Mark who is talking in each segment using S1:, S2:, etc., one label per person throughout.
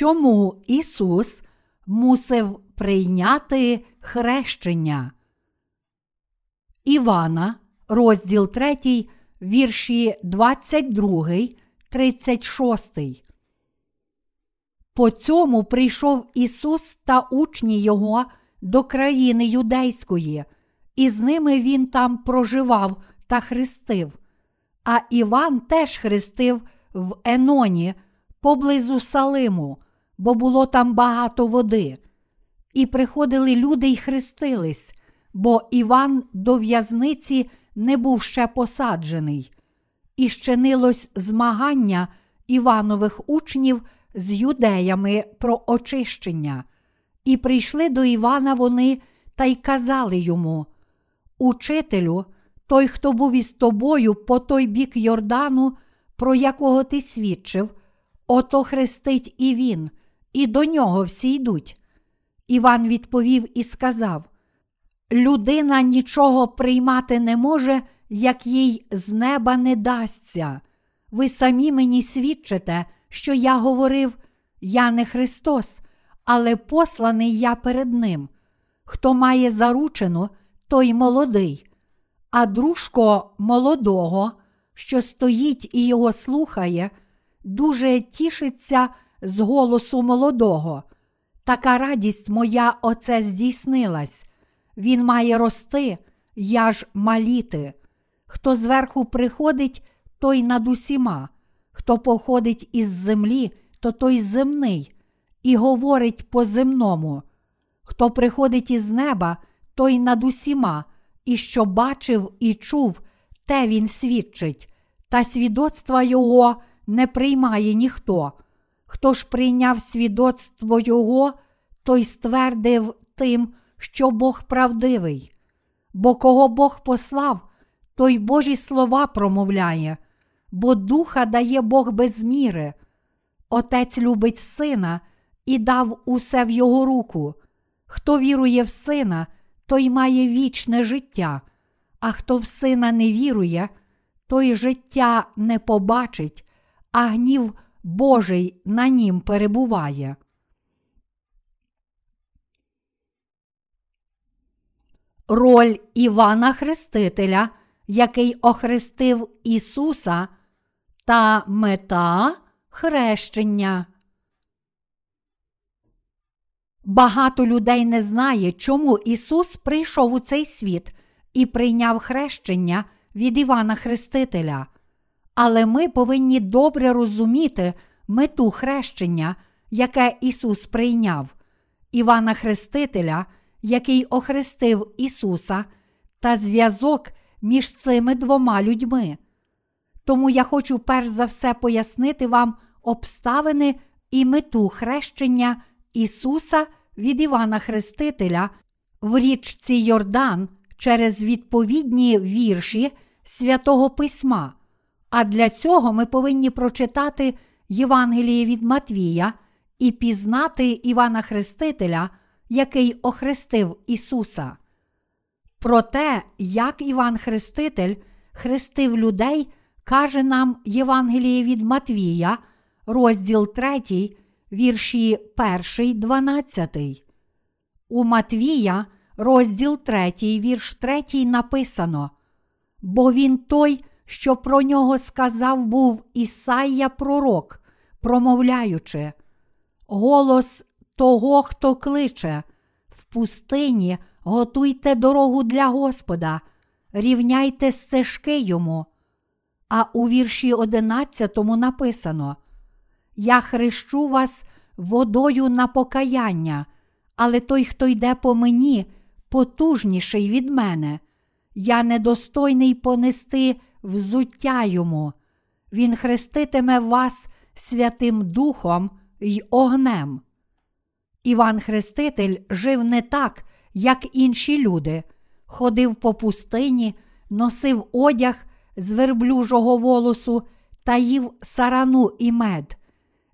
S1: чому Ісус мусив прийняти хрещення. Івана, розділ 3, вірші 22, 36. По цьому прийшов Ісус та учні Його до країни юдейської, і з ними Він там проживав та хрестив. А Іван теж хрестив в Еноні поблизу Салиму, бо було там багато води. І приходили люди й хрестились, бо Іван до в'язниці не був ще посаджений. І щинилось змагання Іванових учнів з юдеями про очищення. І прийшли до Івана вони та й казали йому: Учителю, той, хто був із тобою по той бік Йордану, про якого ти свідчив, ото хрестить і він, і до нього всі йдуть. Іван відповів і сказав: Людина нічого приймати не може, як їй з неба не дасться. Ви самі мені свідчите, що я говорив: Я не Христос, але посланий я перед Ним. Хто має заручену, той молодий, а дружко молодого, що стоїть і його слухає, дуже тішиться з голосу молодого. Така радість моя оце здійснилась. Він має рости, я ж маліти. Хто зверху приходить, той над усіма, хто походить із землі, то той земний, і говорить по земному. Хто приходить із неба, той над усіма, і що бачив і чув, те він свідчить, та свідоцтва його не приймає ніхто. Хто ж прийняв свідоцтво Його, той ствердив тим, що Бог правдивий. Бо кого Бог послав, той Божі слова промовляє, бо духа дає Бог без міри. Отець любить сина і дав усе в його руку. Хто вірує в сина, той має вічне життя, а хто в сина не вірує, той життя не побачить, а гнів Божий на нім перебуває. Роль Івана Хрестителя, який охрестив Ісуса, та мета хрещення. Багато людей не знає, чому Ісус прийшов у цей світ і прийняв хрещення від Івана Хрестителя. Але ми повинні добре розуміти мету хрещення, яке Ісус прийняв, Івана Хрестителя, який охрестив Ісуса, та зв'язок між цими двома людьми. Тому я хочу перш за все пояснити вам обставини і мету хрещення Ісуса від Івана Хрестителя в річці Йордан через відповідні вірші святого Письма. А для цього ми повинні прочитати Євангеліє від Матвія і пізнати Івана Хрестителя, який охрестив Ісуса. Про те, як Іван Хреститель хрестив людей, каже нам Євангеліє від Матвія, розділ 3, вірші 1, 12. У Матвія, розділ 3, вірш 3 написано: Бо він той, що про нього сказав був Ісайя пророк, промовляючи, голос того, хто кличе, в пустині готуйте дорогу для Господа, рівняйте стежки йому. А у вірші одинадцятому написано: Я хрещу вас водою на покаяння, але той, хто йде по мені, потужніший від мене. Я недостойний понести взуття йому. Він хреститиме вас Святим Духом й огнем. Іван Хреститель жив не так, як інші люди, ходив по пустині, носив одяг з верблюжого волосу та їв сарану і мед.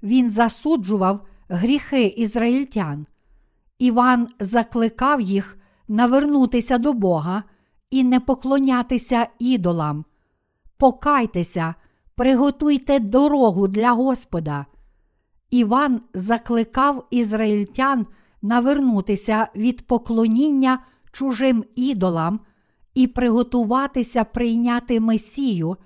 S1: Він засуджував гріхи ізраїльтян. Іван закликав їх навернутися до Бога і не поклонятися ідолам. Покайтеся, приготуйте дорогу для Господа. Іван закликав ізраїльтян навернутися від поклоніння чужим ідолам і приготуватися прийняти Месію,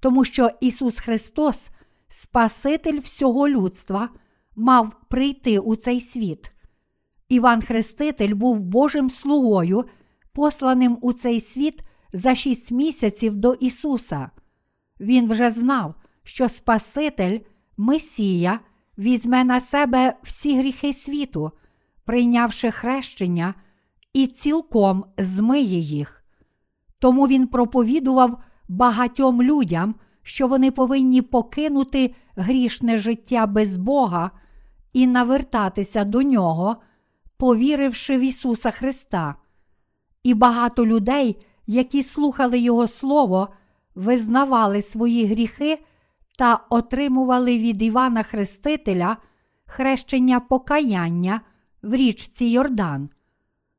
S1: тому що Ісус Христос, Спаситель всього людства, мав прийти у цей світ. Іван Хреститель був Божим слугою, посланим у цей світ за шість місяців до Ісуса. Він вже знав, що Спаситель, Месія, візьме на себе всі гріхи світу, прийнявши хрещення, і цілком змиє їх. Тому він проповідував багатьом людям, що вони повинні покинути грішне життя без Бога і навертатися до нього, повіривши в Ісуса Христа. І багато людей, які слухали Його Слово, визнавали свої гріхи та отримували від Івана Хрестителя хрещення покаяння в річці Йордан.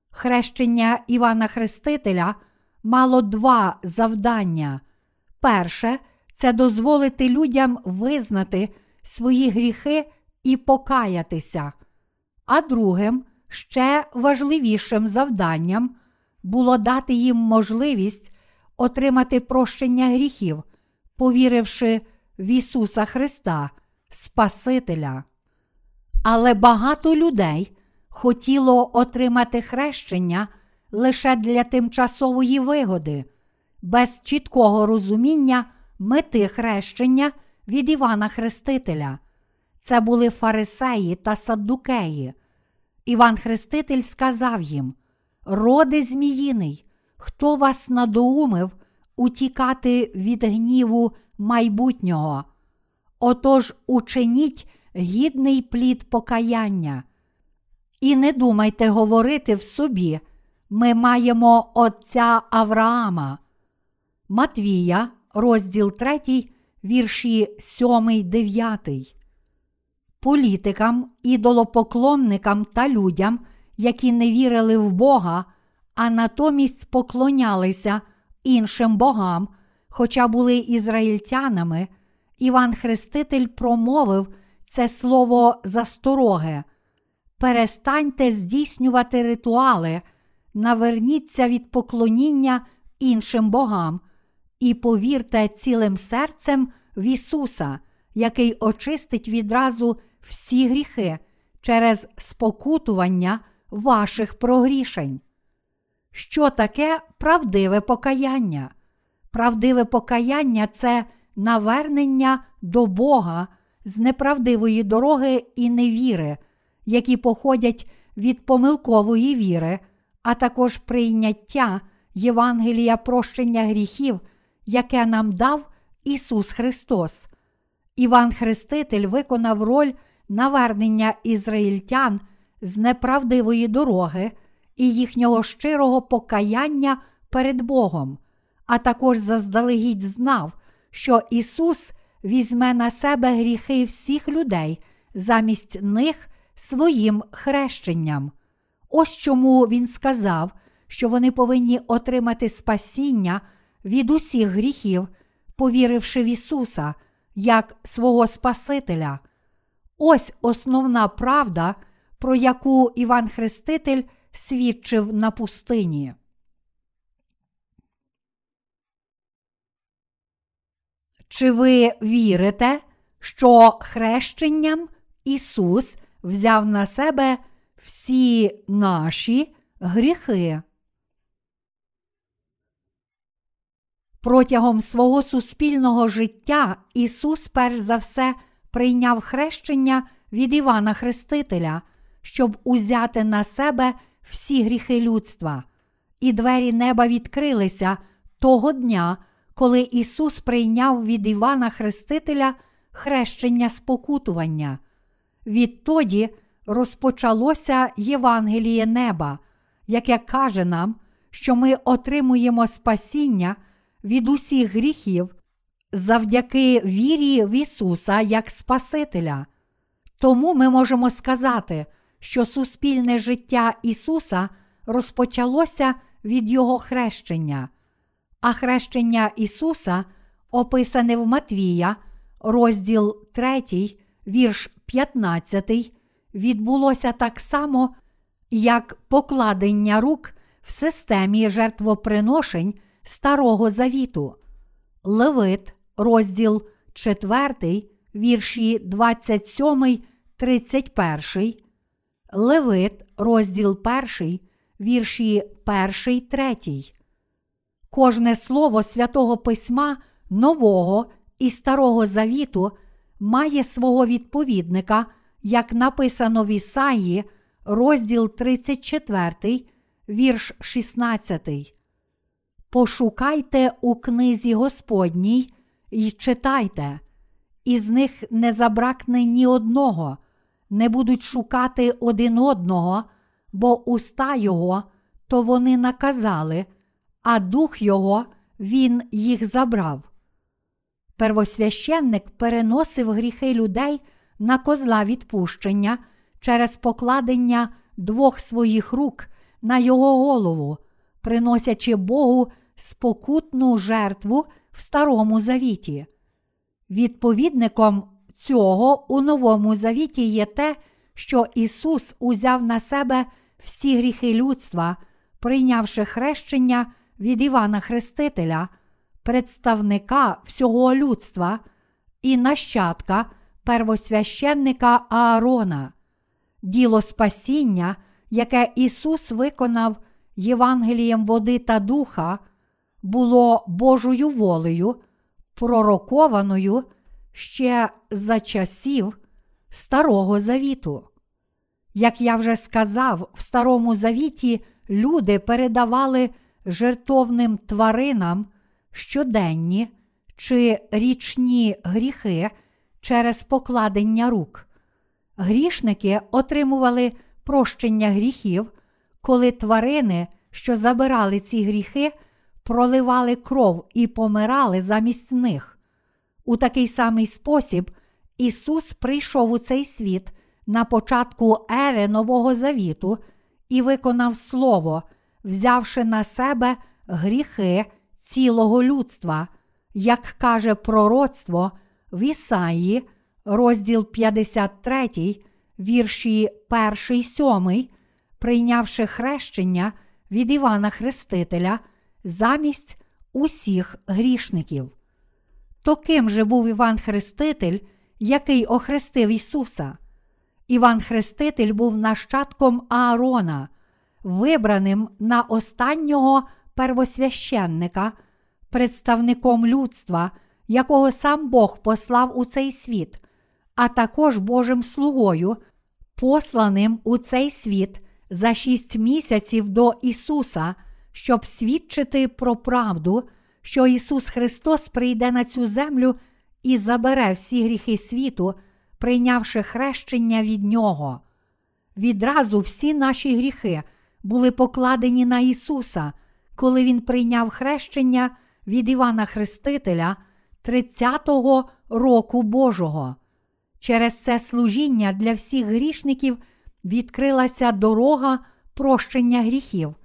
S1: Хрещення Івана Хрестителя мало два завдання. Перше це дозволити людям визнати свої гріхи і покаятися. А другим, ще важливішим завданням було дати їм можливість отримати прощення гріхів, повіривши в Ісуса Христа, Спасителя. Але багато людей хотіло отримати хрещення лише для тимчасової вигоди, без чіткого розуміння мети хрещення від Івана Хрестителя. Це були фарисеї та саддукеї. Іван Хреститель сказав їм: Роди Зміїний, хто вас надоумив утікати від гніву майбутнього? Отож учиніть гідний плід покаяння. І не думайте говорити в собі, ми маємо Отця Авраама. Матвія, розділ 3, вірші 7, 9. Політикам, ідолопоклонникам та людям, які не вірили в Бога, а натомість поклонялися іншим богам, хоча були ізраїльтянами, Іван Хреститель промовив це слово застороге. Перестаньте здійснювати ритуали, наверніться від поклоніння іншим богам і повірте цілим серцем в Ісуса, який очистить відразу всі гріхи через спокутування ваших прогрішень. Що таке правдиве покаяння? Правдиве покаяння це навернення до Бога з неправдивої дороги і невіри, які походять від помилкової віри, а також прийняття Євангелія прощення гріхів, яке нам дав Ісус Христос. Іван Хреститель виконав роль навернення ізраїльтян з неправдивої дороги і їхнього щирого покаяння перед Богом, а також заздалегідь знав, що Ісус візьме на себе гріхи всіх людей замість них своїм хрещенням. Ось чому Він сказав, що вони повинні отримати спасіння від усіх гріхів, повіривши в Ісуса як свого Спасителя. Ось основна правда, про яку Іван Хреститель свідчив на пустині. Чи ви вірите, що хрещенням Ісус взяв на себе всі наші гріхи? Протягом свого суспільного життя Ісус перш за все прийняв хрещення від Івана Хрестителя, щоб узяти на себе всі гріхи людства, і двері неба відкрилися того дня, коли Ісус прийняв від Івана Хрестителя хрещення спокутування. Відтоді розпочалося Євангеліє неба, яке каже нам, що ми отримуємо спасіння від усіх гріхів завдяки вірі в Ісуса як Спасителя. Тому ми можемо сказати, що суспільне життя Ісуса розпочалося від Його хрещення, а хрещення Ісуса, описане в Матвія, розділ 3, вірш 15 відбулося так само, як покладення рук в системі жертвоприношень Старого Завіту. Левит, розділ 4, вірші 27, 31, Левит, розділ 1, вірші 1, 3. Кожне слово святого Письма Нового і Старого Завіту має свого відповідника, як написано в Ісаї, розділ 34, вірш 16. Пошукайте у книзі Господній і читайте, із них не забракне ні одного, не будуть шукати один одного, бо уста Його то вони наказали, а дух Його Він їх забрав. Первосвященник переносив гріхи людей на козла відпущення через покладення двох своїх рук на його голову, приносячи Богу спокутну жертву в Старому Завіті. Відповідником цього у Новому Завіті є те, що Ісус узяв на себе всі гріхи людства, прийнявши хрещення від Івана Хрестителя, представника всього людства і нащадка первосвященника Аарона. Діло спасіння, яке Ісус виконав Євангелієм води та духа, було Божою волею, пророкованою ще за часів Старого Завіту. Як я вже сказав, в Старому Завіті люди передавали жертовним тваринам щоденні чи річні гріхи через покладення рук. Грішники отримували прощення гріхів, коли тварини, що забирали ці гріхи, проливали кров і помирали замість них. У такий самий спосіб Ісус прийшов у цей світ на початку ери Нового Завіту і виконав Слово, взявши на себе гріхи цілого людства, як каже пророцтво в Ісаї, розділ 53, вірші 1 7, прийнявши хрещення від Івана Хрестителя замість усіх грішників. То ким же був Іван Хреститель, який охрестив Ісуса? Іван Хреститель був нащадком Аарона, вибраним на останнього первосвященника, представником людства, якого сам Бог послав у цей світ, а також Божим слугою, посланим у цей світ за шість місяців до Ісуса, щоб свідчити про правду, що Ісус Христос прийде на цю землю і забере всі гріхи світу, прийнявши хрещення від Нього. Відразу всі наші гріхи були покладені на Ісуса, коли Він прийняв хрещення від Івана Хрестителя 30-го року Божого. Через це служіння для всіх грішників відкрилася дорога прощення гріхів.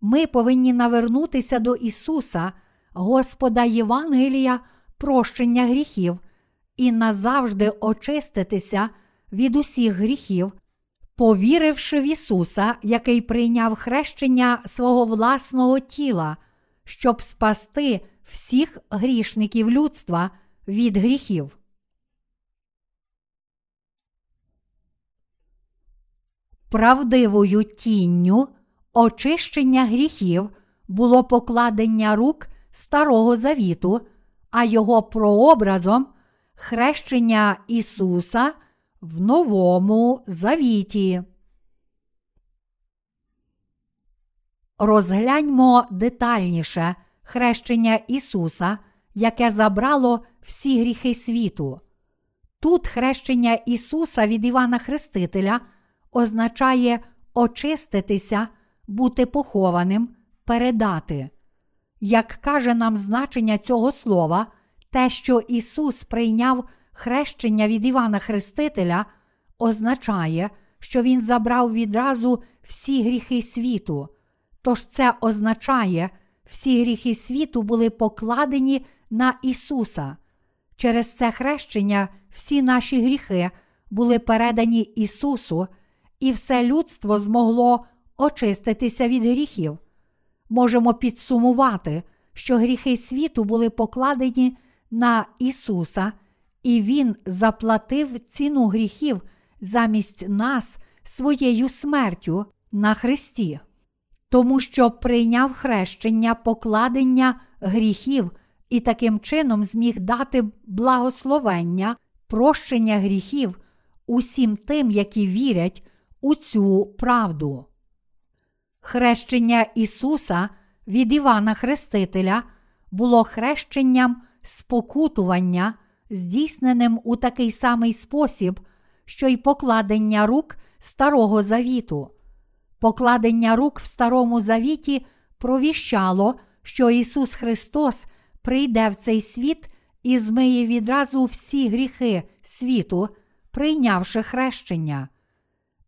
S1: Ми повинні навернутися до Ісуса, Господа Євангелія, прощення гріхів, і назавжди очиститися від усіх гріхів, повіривши в Ісуса, який прийняв хрещення свого власного тіла, щоб спасти всіх грішників людства від гріхів. Правдивою тінню очищення гріхів було покладення рук Старого Завіту, а його прообразом хрещення Ісуса в Новому Завіті. Розгляньмо детальніше хрещення Ісуса, яке забрало всі гріхи світу. Тут хрещення Ісуса від Івана Хрестителя означає очиститися, бути похованим, передати. Як каже нам значення цього слова, те, що Ісус прийняв хрещення від Івана Хрестителя, означає, що Він забрав відразу всі гріхи світу. Тож це означає, всі гріхи світу були покладені на Ісуса. Через це хрещення всі наші гріхи були передані Ісусу, і все людство змогло очиститися від гріхів. Можемо підсумувати, що гріхи світу були покладені на Ісуса, і Він заплатив ціну гріхів замість нас своєю смертю на Христі, тому що прийняв хрещення покладення гріхів і таким чином зміг дати благословення, прощення гріхів усім тим, які вірять у цю правду. Хрещення Ісуса від Івана Хрестителя було хрещенням спокутування, здійсненим у такий самий спосіб, що й покладення рук Старого Завіту. Покладення рук в Старому Завіті провіщало, що Ісус Христос прийде в цей світ і змиє відразу всі гріхи світу, прийнявши хрещення.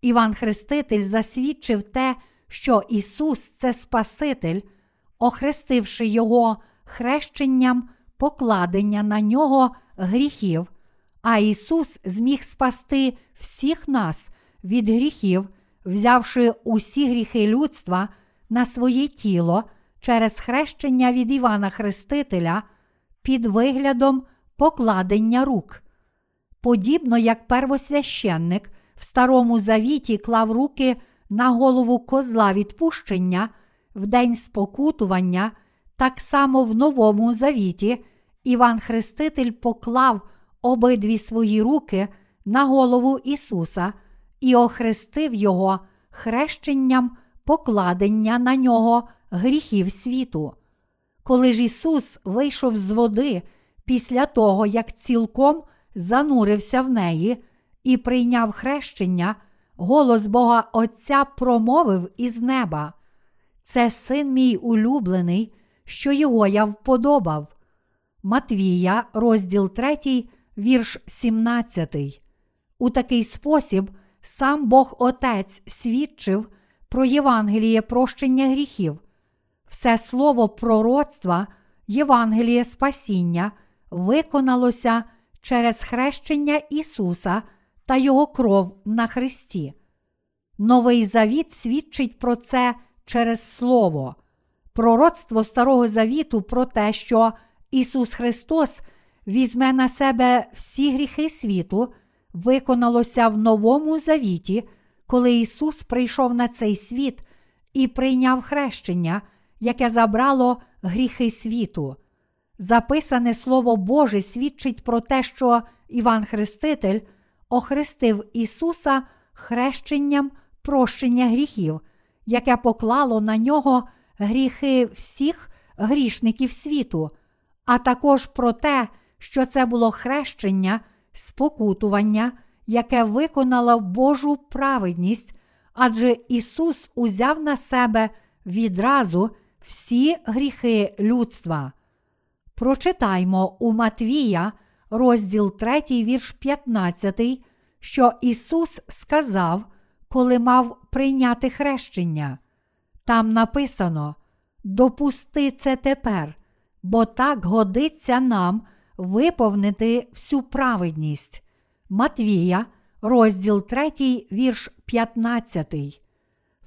S1: Іван Хреститель засвідчив те, що Ісус це Спаситель, охрестивши Його хрещенням покладення на нього гріхів, а Ісус зміг спасти всіх нас від гріхів, взявши усі гріхи людства на своє тіло через хрещення від Івана Хрестителя під виглядом покладення рук. Подібно як первосвященник в Старому Завіті клав руки на голову козла відпущення в день спокутування, так само в Новому Завіті Іван Хреститель поклав обидві свої руки на голову Ісуса і охрестив Його хрещенням покладення на нього гріхів світу. Коли ж Ісус вийшов з води після того, як цілком занурився в неї і прийняв хрещення, голос Бога Отця промовив із неба. Це син мій улюблений, що його я вподобав. Матвія, розділ 3, вірш 17. У такий спосіб сам Бог Отець свідчив про Євангеліє прощення гріхів. Все слово пророцтва, Євангеліє Спасіння виконалося через хрещення Ісуса та Його кров на Христі. Новий Завіт свідчить про це через Слово. Пророцтво Старого Завіту про те, що Ісус Христос візьме на себе всі гріхи світу, виконалося в Новому Завіті, коли Ісус прийшов на цей світ і прийняв хрещення, яке забрало гріхи світу. Записане Слово Боже свідчить про те, що Іван Хреститель охрестив Ісуса хрещенням прощення гріхів, яке поклало на нього гріхи всіх грішників світу, а також про те, що це було хрещення, спокутування, яке виконало Божу праведність, адже Ісус узяв на себе відразу всі гріхи людства. Прочитаймо у Матвія, розділ 3, вірш 15, що Ісус сказав, коли мав прийняти хрещення. Там написано: Допусти це тепер, бо так годиться нам виповнити всю праведність. Матвія, розділ 3, вірш 15.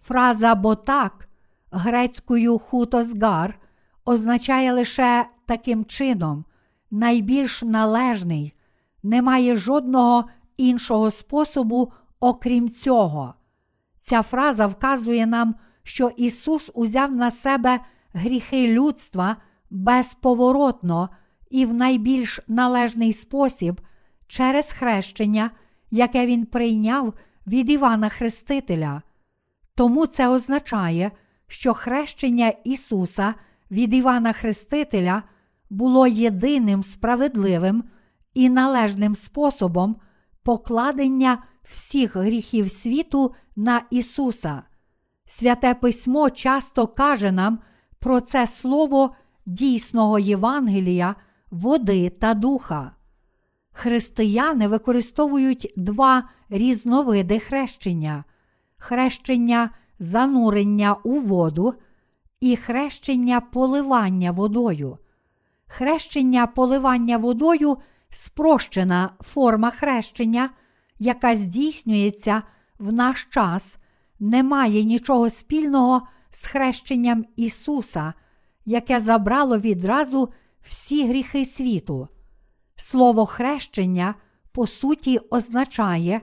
S1: Фраза бо так грецькою хутозгар означає лише таким чином, найбільш належний, немає жодного іншого способу, окрім цього. Ця фраза вказує нам, що Ісус узяв на себе гріхи людства безповоротно і в найбільш належний спосіб через хрещення, яке Він прийняв від Івана Хрестителя. Тому це означає, що хрещення Ісуса від Івана Хрестителя було єдиним справедливим і належним способом покладення всіх гріхів світу на Ісуса. Святе письмо часто каже нам про це слово дійсного Євангелія, води та духа. Християни використовують два різновиди хрещення: хрещення занурення у воду і хрещення поливання водою. Хрещення поливання водою спрощена форма хрещення, яка здійснюється в наш час, не має нічого спільного з хрещенням Ісуса, яке забрало відразу всі гріхи світу. Слово хрещення, по суті, означає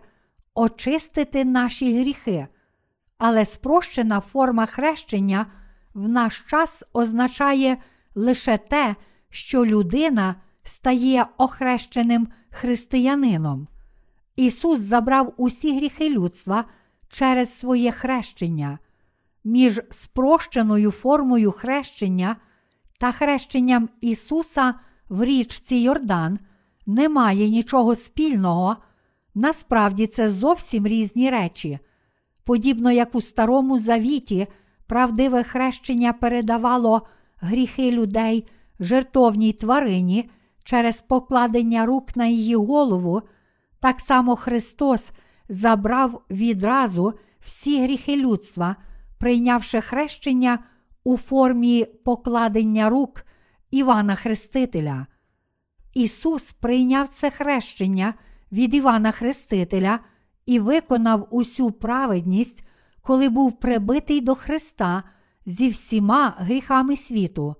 S1: очистити наші гріхи, але спрощена форма хрещення в наш час означає лише те, що людина стає охрещеним християнином. Ісус забрав усі гріхи людства через своє хрещення. Між спрощеною формою хрещення та хрещенням Ісуса в річці Йордан немає нічого спільного. Насправді це зовсім різні речі. Подібно як у Старому Завіті правдиве хрещення передавало гріхи людей жертовній тварині через покладення рук на її голову, так само Христос забрав відразу всі гріхи людства, прийнявши хрещення у формі покладення рук Івана Хрестителя. Ісус прийняв це хрещення від Івана Хрестителя і виконав усю праведність, коли був прибитий до Христа зі всіма гріхами світу.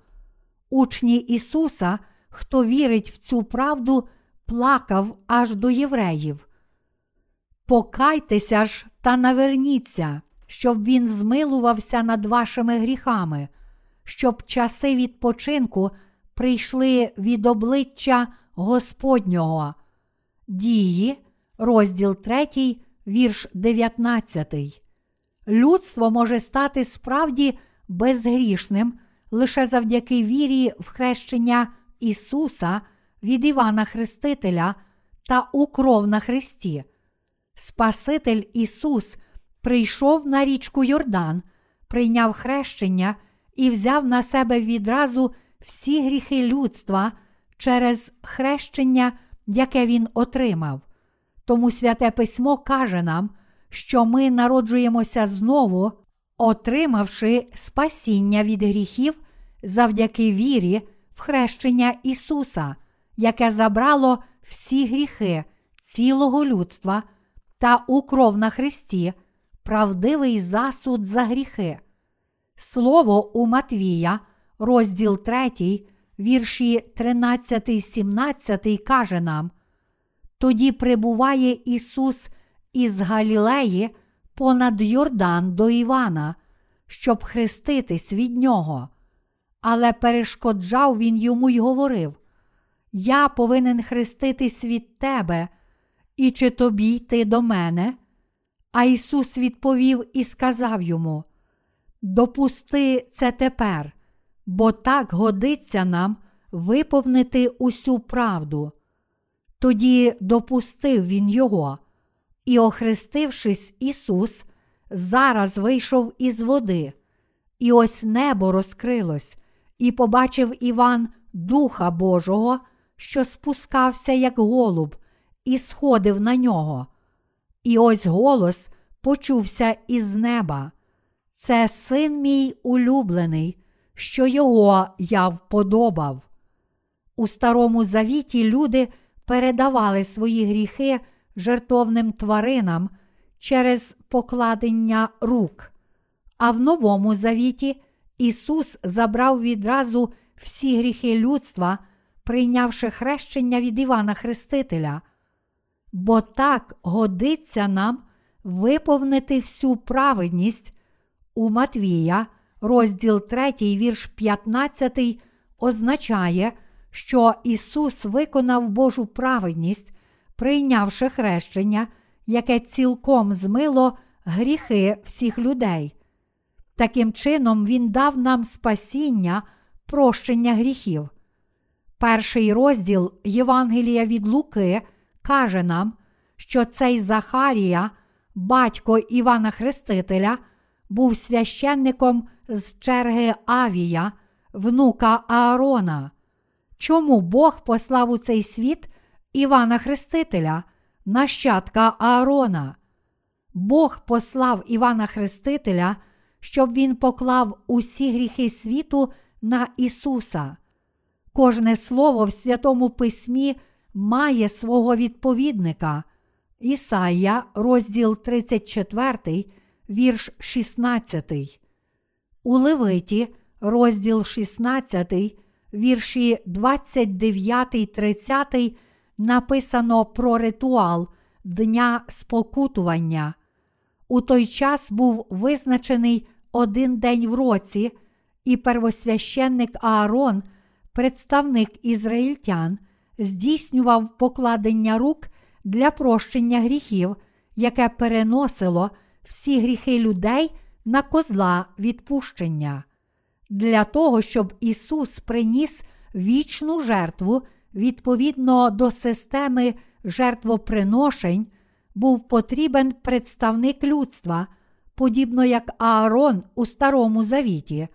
S1: Учні Ісуса, хто вірить в цю правду, плакав аж до євреїв. Покайтеся ж та наверніться, щоб він змилувався над вашими гріхами, щоб часи відпочинку прийшли від обличчя Господнього. Дії, розділ 3, вірш 19. Людство може стати справді безгрішним лише завдяки вірі в хрещення Ісуса від Івана Хрестителя та у кров на Христі. Спаситель Ісус прийшов на річку Йордан, прийняв хрещення і взяв на себе відразу всі гріхи людства через хрещення, яке Він отримав. Тому святе письмо каже нам, що ми народжуємося знову, отримавши спасіння від гріхів завдяки вірі в хрещення Ісуса, яке забрало всі гріхи цілого людства та у кров на Христі, правдивий засуд за гріхи. Слово у Матвія, розділ 3, вірші 13, 17 каже нам: Тоді прибуває Ісус із Галілеї понад Йордан до Івана, щоб хреститись від нього. Але перешкоджав він йому й говорив: Я повинен хреститись від тебе, і чи тобі йти до мене? А Ісус відповів і сказав йому: Допусти це тепер, бо так годиться нам виповнити усю правду. Тоді допустив він його, і, охрестившись, Ісус, зараз вийшов із води, і ось небо розкрилось, і побачив Іван Духа Божого, що спускався, як голуб, і сходив на нього. І ось голос почувся із неба. Це син мій улюблений, що його я вподобав. У Старому Завіті люди передавали свої гріхи жертовним тваринам через покладення рук. А в Новому Завіті Ісус забрав відразу всі гріхи людства, прийнявши хрещення від Івана Хрестителя. Бо так годиться нам виповнити всю праведність у Матвія, розділ 3, вірш 15, означає, що Ісус виконав Божу праведність, прийнявши хрещення, яке цілком змило гріхи всіх людей. Таким чином, Він дав нам спасіння, прощення гріхів. Перший розділ Євангелія від Луки каже нам, що цей Захарія, батько Івана Хрестителя, був священником з черги Авія, внука Аарона. Чому Бог послав у цей світ Івана Хрестителя, нащадка Аарона? Бог послав Івана Хрестителя, щоб він поклав усі гріхи світу на Ісуса. Кожне слово в Святому Письмі має свого відповідника. Ісая, розділ 34, вірш 16. У Левиті, розділ 16, вірші 29, 30 написано про ритуал Дня спокутування. У той час був визначений один день в році, і первосвященник Аарон, представник ізраїльтян, здійснював покладення рук для прощення гріхів, яке переносило всі гріхи людей на козла відпущення. Для того, щоб Ісус приніс вічну жертву відповідно до системи жертвоприношень, був потрібен представник людства, подібно як Аарон у Старому Завіті.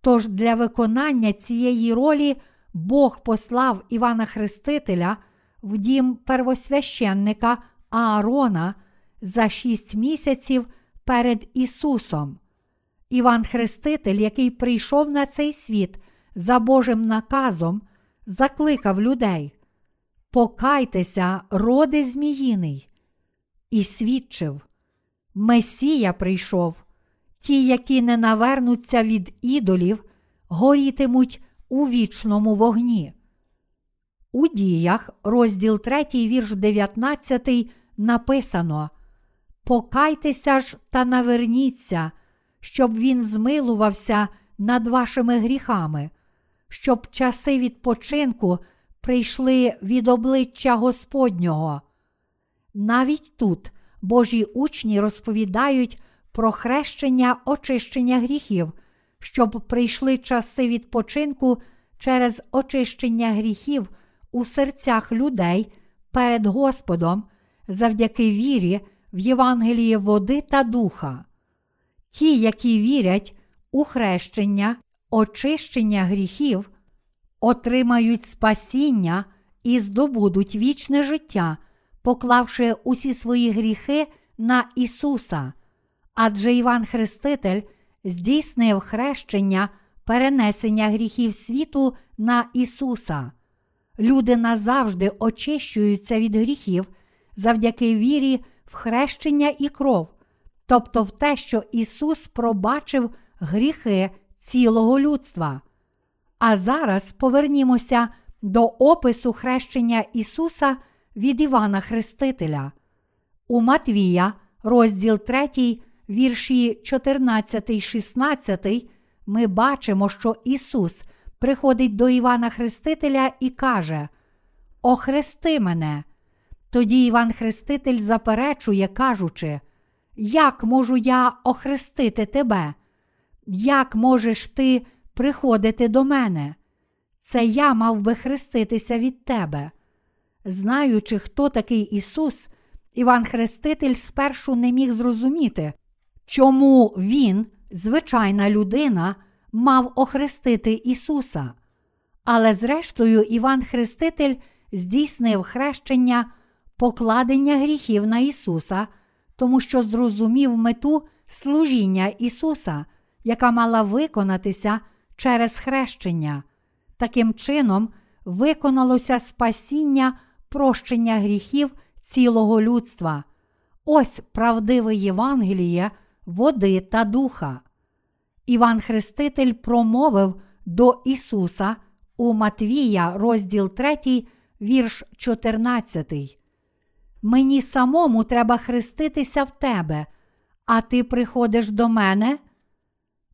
S1: Тож для виконання цієї ролі Бог послав Івана Хрестителя в дім первосвященника Аарона за шість місяців перед Ісусом. Іван Хреститель, який прийшов на цей світ за Божим наказом, закликав людей. Покайтеся, роди Зміїний, і свідчив. Месія прийшов, ті, які не навернуться від ідолів, горітимуть у вічному вогні. У діях, розділ 3, вірш 19, написано: Покайтеся ж та наверніться, щоб він змилувався над вашими гріхами, щоб часи відпочинку прийшли від обличчя Господнього. Навіть тут Божі учні розповідають про хрещення очищення гріхів, щоб прийшли часи відпочинку через очищення гріхів у серцях людей перед Господом завдяки вірі в Євангеліє води та духа. Ті, які вірять у хрещення, очищення гріхів, отримають спасіння і здобудуть вічне життя, поклавши усі свої гріхи на Ісуса. Адже Іван Хреститель здійснив хрещення перенесення гріхів світу на Ісуса. Люди назавжди очищуються від гріхів завдяки вірі в хрещення і кров, тобто в те, що Ісус пробачив гріхи цілого людства. А зараз повернімося до опису хрещення Ісуса від Івана Хрестителя. У Матвія, розділ 3, вірші 14, 16, ми бачимо, що Ісус приходить до Івана Хрестителя і каже: Охрести мене. Тоді Іван Хреститель заперечує, кажучи, як можу я охрестити тебе? Як можеш ти приходити до мене? Це я мав би хреститися від тебе. Знаючи, хто такий Ісус, Іван Хреститель спершу не міг зрозуміти, чому Він, звичайна людина, мав охрестити Ісуса. Але зрештою, Іван Хреститель здійснив хрещення покладення гріхів на Ісуса, тому що зрозумів мету служіння Ісуса, яка мала виконатися через хрещення. Таким чином, виконалося спасіння прощення гріхів цілого людства. Ось правдиве Євангеліє, води та духа. Іван Хреститель промовив до Ісуса у Матвія, розділ 3, вірш 14. Мені самому треба хреститися в тебе, а ти приходиш до мене.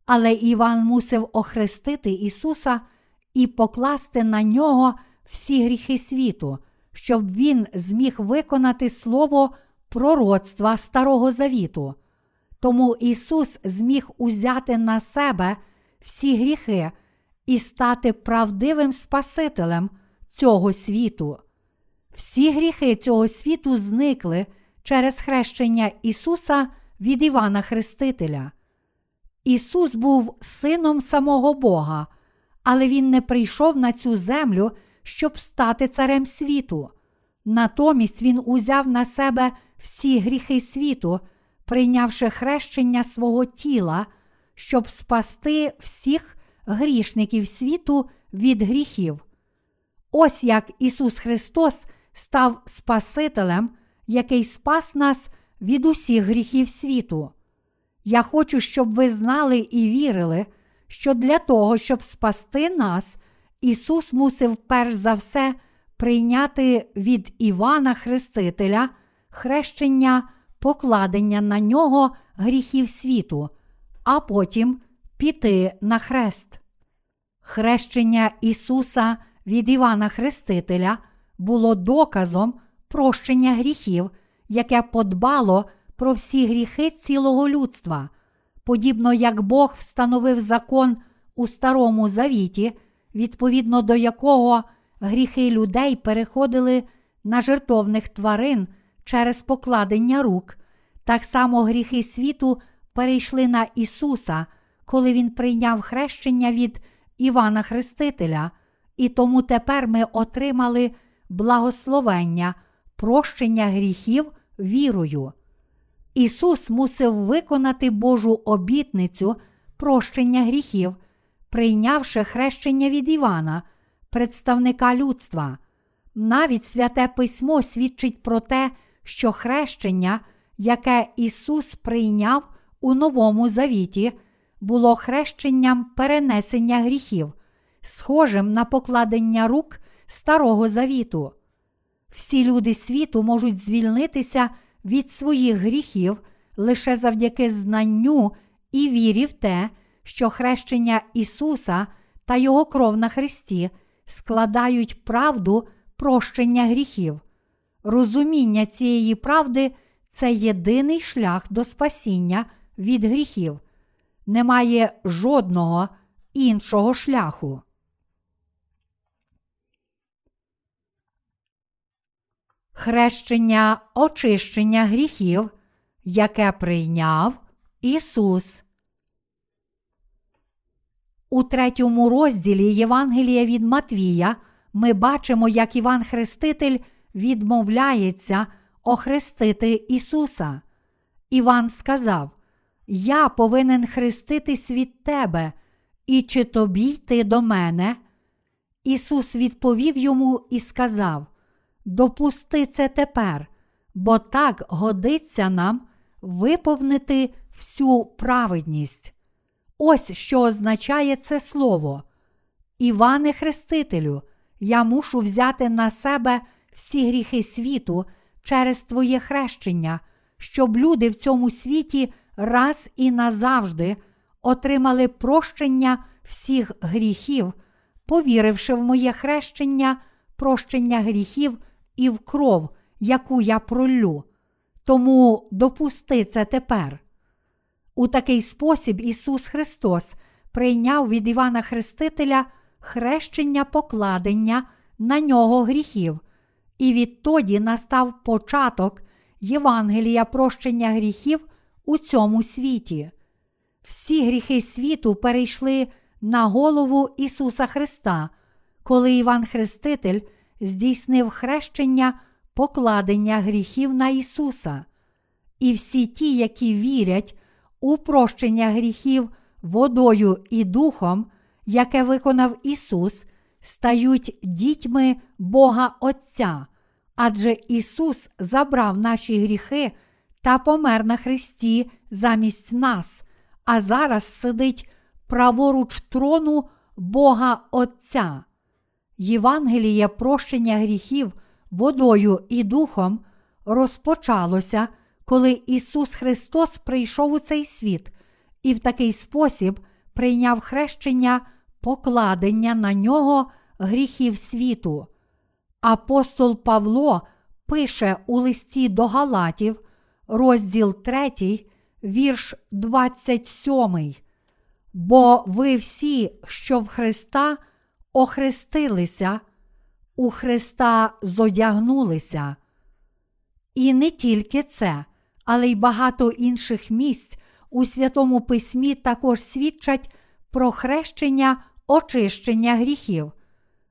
S1: Але Іван мусив охрестити Ісуса і покласти на нього всі гріхи світу, щоб Він зміг виконати слово пророцтва Старого Завіту. Тому Ісус зміг узяти на себе всі гріхи і стати правдивим Спасителем цього світу. Всі гріхи цього світу зникли через хрещення Ісуса від Івана Хрестителя. Ісус був сином самого Бога, але Він не прийшов на цю землю, щоб стати царем світу. Натомість Він узяв на себе всі гріхи світу, прийнявши хрещення свого тіла, щоб спасти всіх грішників світу від гріхів. Ось як Ісус Христос став Спасителем, який спас нас від усіх гріхів світу. Я хочу, щоб ви знали і вірили, що для того, щоб спасти нас, Ісус мусив перш за все прийняти від Івана Хрестителя хрещення, покладення на нього гріхів світу, а потім піти на хрест. Хрещення Ісуса від Івана Хрестителя було доказом прощення гріхів, яке подбало про всі гріхи цілого людства, подібно як Бог встановив закон у Старому Завіті, відповідно до якого гріхи людей переходили на жертовних тварин через покладення рук, так само гріхи світу перейшли на Ісуса, коли Він прийняв хрещення від Івана Хрестителя, і тому тепер ми отримали благословення, прощення гріхів вірою. Ісус мусив виконати Божу обітницю прощення гріхів, прийнявши хрещення від Івана, представника людства. Навіть святе письмо свідчить про те, що хрещення, яке Ісус прийняв у Новому Завіті, було хрещенням перенесення гріхів, схожим на покладення рук Старого Завіту. Всі люди світу можуть звільнитися від своїх гріхів лише завдяки знанню і вірі в те, що хрещення Ісуса та Його кров на Христі складають правду прощення гріхів. Розуміння цієї правди це єдиний шлях до спасіння від гріхів. Немає жодного іншого шляху. Хрещення очищення гріхів, яке прийняв Ісус. У третьому розділі Євангелія від Матвія ми бачимо, як Іван Хреститель відмовляється охрестити Ісуса. Іван сказав: Я повинен хреститись від Тебе, і чи тобі йти до мене? Ісус відповів йому і сказав: Допусти це тепер, бо так годиться нам виповнити всю праведність. Ось що означає це слово. Іване Хрестителю, я мушу взяти на себе всі гріхи світу через Твоє хрещення, щоб люди в цьому світі раз і назавжди отримали прощення всіх гріхів, повіривши в моє хрещення, прощення гріхів і в кров, яку я пролю. Тому допусти це тепер. У такий спосіб Ісус Христос прийняв від Івана Хрестителя хрещення покладення на нього гріхів, і відтоді настав початок Євангелія прощення гріхів у цьому світі. Всі гріхи світу перейшли на голову Ісуса Христа, коли Іван Хреститель здійснив хрещення покладення гріхів на Ісуса. І всі ті, які вірять у прощення гріхів водою і духом, яке виконав Ісус, стають дітьми Бога Отця, адже Ісус забрав наші гріхи та помер на Христі замість нас, а зараз сидить праворуч трону Бога Отця. Євангеліє прощення гріхів водою і духом розпочалося, коли Ісус Христос прийшов у цей світ і в такий спосіб прийняв хрещення покладення на нього гріхів світу. Апостол Павло пише у листі до Галатів, розділ 3, вірш 27. Бо ви всі, що в Христа охрестилися, у Христа зодягнулися. І не тільки це, але й багато інших місць у Святому Письмі також свідчать про хрещення очищення гріхів.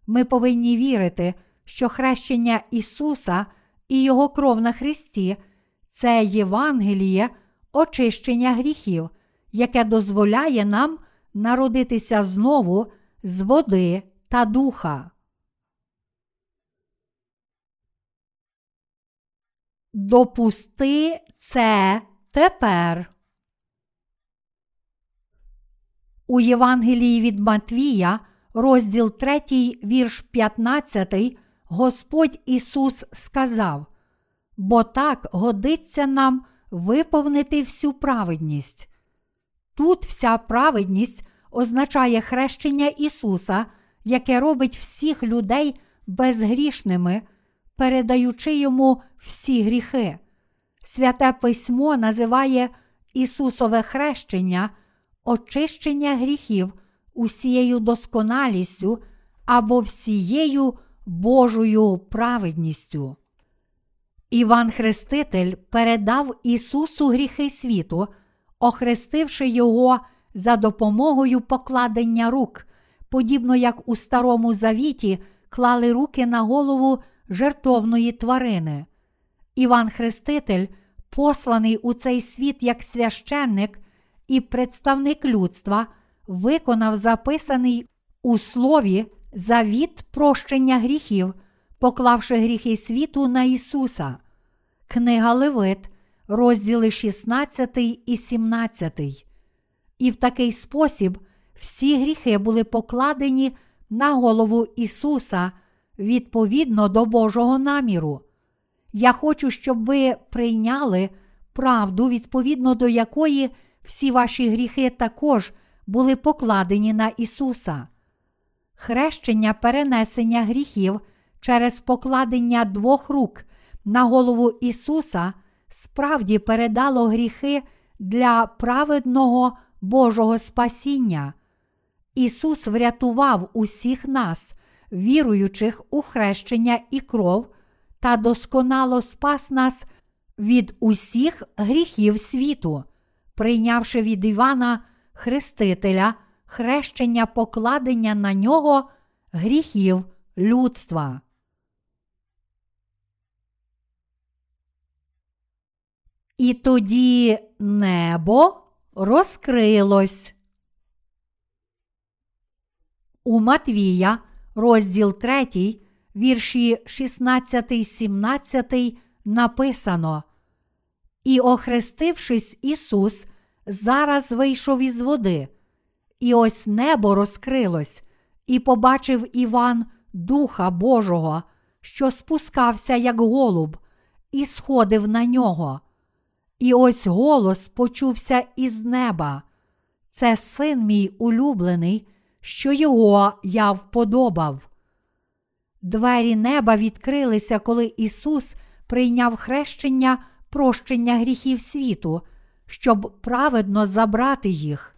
S1: Ми повинні вірити, що хрещення Ісуса і Його кров на Христі це Євангеліє очищення гріхів, яке дозволяє нам народитися знову з води та духа. допусти це тепер. У Євангелії від Матвія, розділ 3, вірш 15, Господь Ісус сказав: Бо так годиться нам виповнити всю праведність. Тут вся праведність означає хрещення Ісуса, яке робить всіх людей безгрішними, передаючи йому всі гріхи. Святе письмо називає Ісусове хрещення, очищення гріхів усією досконалістю або всією Божою праведністю. Іван Хреститель передав Ісусу гріхи світу, охрестивши Його за допомогою покладення рук, подібно як у Старому Завіті клали руки на голову жертовної тварини. Іван Хреститель, посланий у цей світ як священник і представник людства, виконав записаний у слові завіт прощення гріхів, поклавши гріхи світу на Ісуса. Книга Левит, розділи 16 і 17. І в такий спосіб всі гріхи були покладені на голову Ісуса відповідно до Божого наміру. Я хочу, щоб ви прийняли правду, відповідно до якої всі ваші гріхи також були покладені на Ісуса. Хрещення перенесення гріхів через покладення двох рук на голову Ісуса справді передало гріхи для праведного Божого спасіння. Ісус врятував усіх нас, віруючих у хрещення і кров, та досконало спас нас від усіх гріхів світу, прийнявши від Івана Хрестителя хрещення покладення на нього гріхів людства. І тоді небо розкрилось. У Матвія, розділ 3, вірші 16, 17 написано. І, охрестившись, Ісус зараз вийшов із води, і ось небо розкрилось, і побачив Іван Духа Божого, що спускався, як голуб, і сходив на нього. І ось голос почувся із неба. Це син мій улюблений, що його я вподобав. Двері неба відкрилися, коли Ісус прийняв хрещення прощення гріхів світу, щоб праведно забрати їх.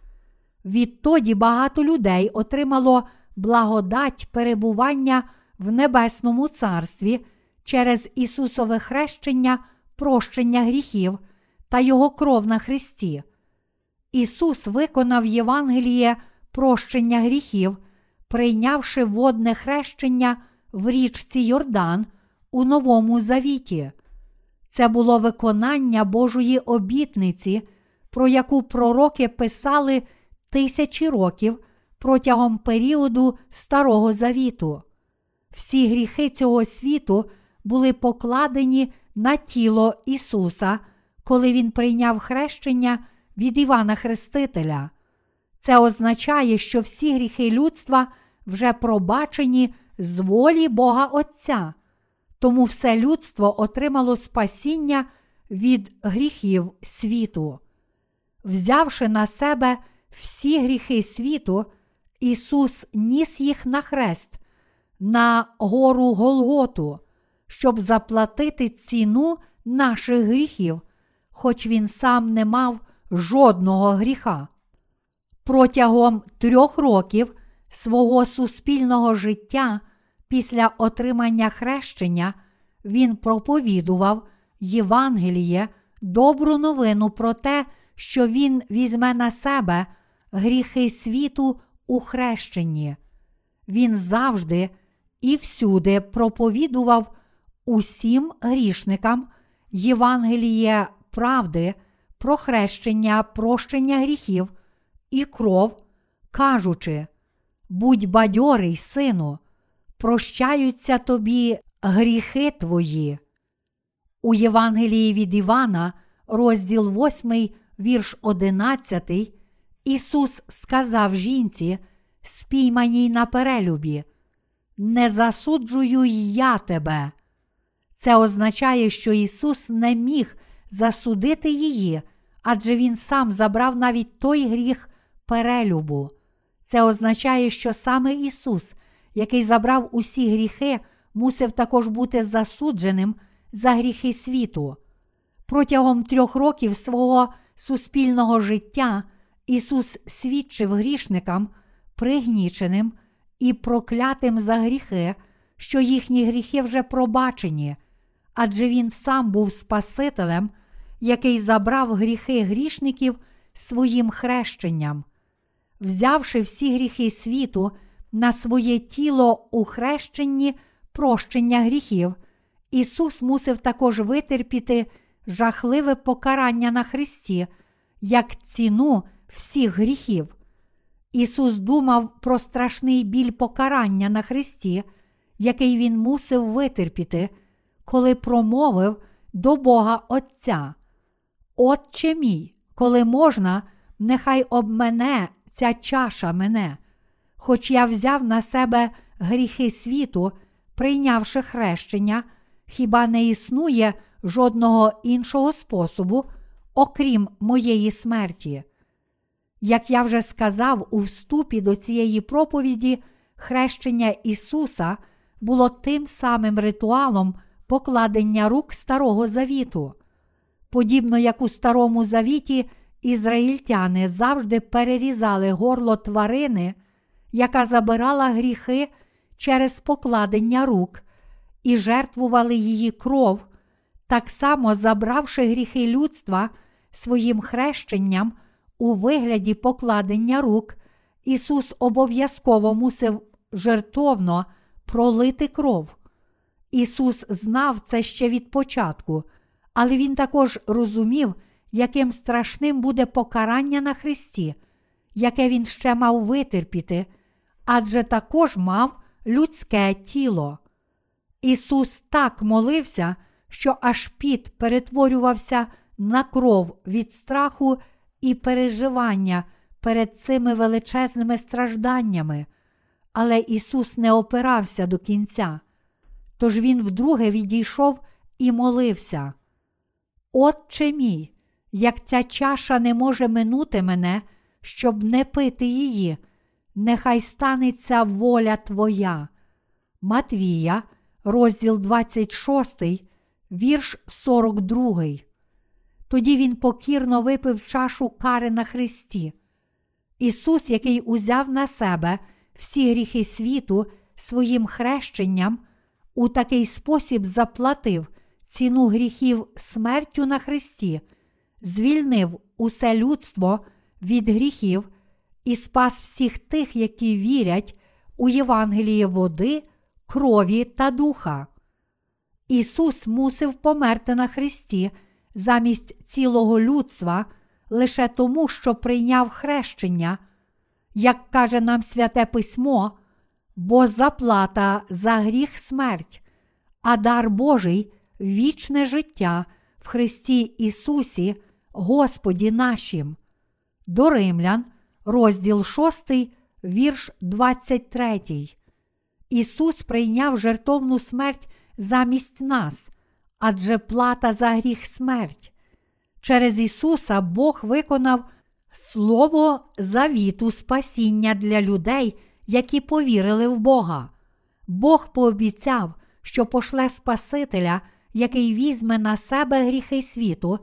S1: Відтоді багато людей отримало благодать перебування в Небесному Царстві через Ісусове хрещення прощення гріхів та Його кров на Христі. Ісус виконав Євангеліє прощення гріхів, прийнявши водне хрещення в річці Йордан у Новому Завіті. Це було виконання Божої обітниці, про яку пророки писали тисячі років протягом періоду Старого Завіту. Всі гріхи цього світу були покладені на тіло Ісуса, коли Він прийняв хрещення від Івана Хрестителя. Це означає, що всі гріхи людства вже пробачені з волі Бога Отця, тому все людство отримало спасіння від гріхів світу. Взявши на себе всі гріхи світу, Ісус ніс їх на хрест, на гору Голготу, щоб заплатити ціну наших гріхів, хоч Він сам не мав жодного гріха. Протягом трьох років свого суспільного життя після отримання хрещення він проповідував Євангеліє, добру новину про те, що Він візьме на себе гріхи світу у хрещенні. Він завжди і всюди проповідував усім грішникам Євангеліє правди про хрещення, прощення гріхів і кров, кажучи: Будь бадьорий, сину, прощаються тобі гріхи твої. У Євангелії від Івана, розділ 8, вірш 11, Ісус сказав жінці, спійманій на перелюбі, не засуджую й я тебе. Це означає, що Ісус не міг засудити її, адже Він сам забрав навіть той гріх перелюбу. Це означає, що саме Ісус, який забрав усі гріхи, мусив також бути засудженим за гріхи світу. Протягом трьох років свого суспільного життя Ісус свідчив грішникам, пригніченим і проклятим за гріхи, що їхні гріхи вже пробачені, адже Він сам був Спасителем, який забрав гріхи грішників своїм хрещенням. Взявши всі гріхи світу на своє тіло у хрещенні прощення гріхів, Ісус мусив також витерпіти жахливе покарання на Христі, як ціну всіх гріхів. Ісус думав про страшний біль покарання на Христі, який Він мусив витерпіти, коли промовив до Бога Отця. Отче мій, коли можна, нехай обмене ця чаша мене, хоч я взяв на себе гріхи світу, прийнявши хрещення, хіба не існує жодного іншого способу, окрім моєї смерті. Як я вже сказав у вступі до цієї проповіді, хрещення Ісуса було тим самим ритуалом покладення рук Старого Завіту. Подібно як у Старому Завіті, ізраїльтяни завжди перерізали горло тварини, яка забирала гріхи через покладення рук, і жертвували її кров, так само забравши гріхи людства своїм хрещенням у вигляді покладення рук, Ісус обов'язково мусив жертовно пролити кров. Ісус знав це ще від початку, але Він також розумів, яким страшним буде покарання на Христі, яке Він ще мав витерпіти, адже також мав людське тіло. Ісус так молився, що аж піт перетворювався на кров від страху і переживання перед цими величезними стражданнями, але Ісус не опирався до кінця. Тож Він вдруге відійшов і молився. Отче мій, як ця чаша не може минути мене, щоб не пити її, нехай станеться воля Твоя. Матвія, розділ 26, вірш 42. Тоді він покірно випив чашу кари на Христі. Ісус, який узяв на себе всі гріхи світу своїм хрещенням, у такий спосіб заплатив ціну гріхів смертю на Христі, звільнив усе людство від гріхів і спас всіх тих, які вірять у Євангеліє води, крові та духа. Ісус мусив померти на Христі замість цілого людства лише тому, що прийняв хрещення, як каже нам Святе Письмо, бо заплата за гріх смерть, а дар Божий вічне життя в Христі Ісусі, Господі нашим. До Римлян, розділ 6, вірш 23. Ісус прийняв жертовну смерть замість нас, адже плата за гріх смерть. Через Ісуса Бог виконав Слово завіту спасіння для людей, які повірили в Бога. Бог пообіцяв, що пошле Спасителя, який візьме на себе гріхи світу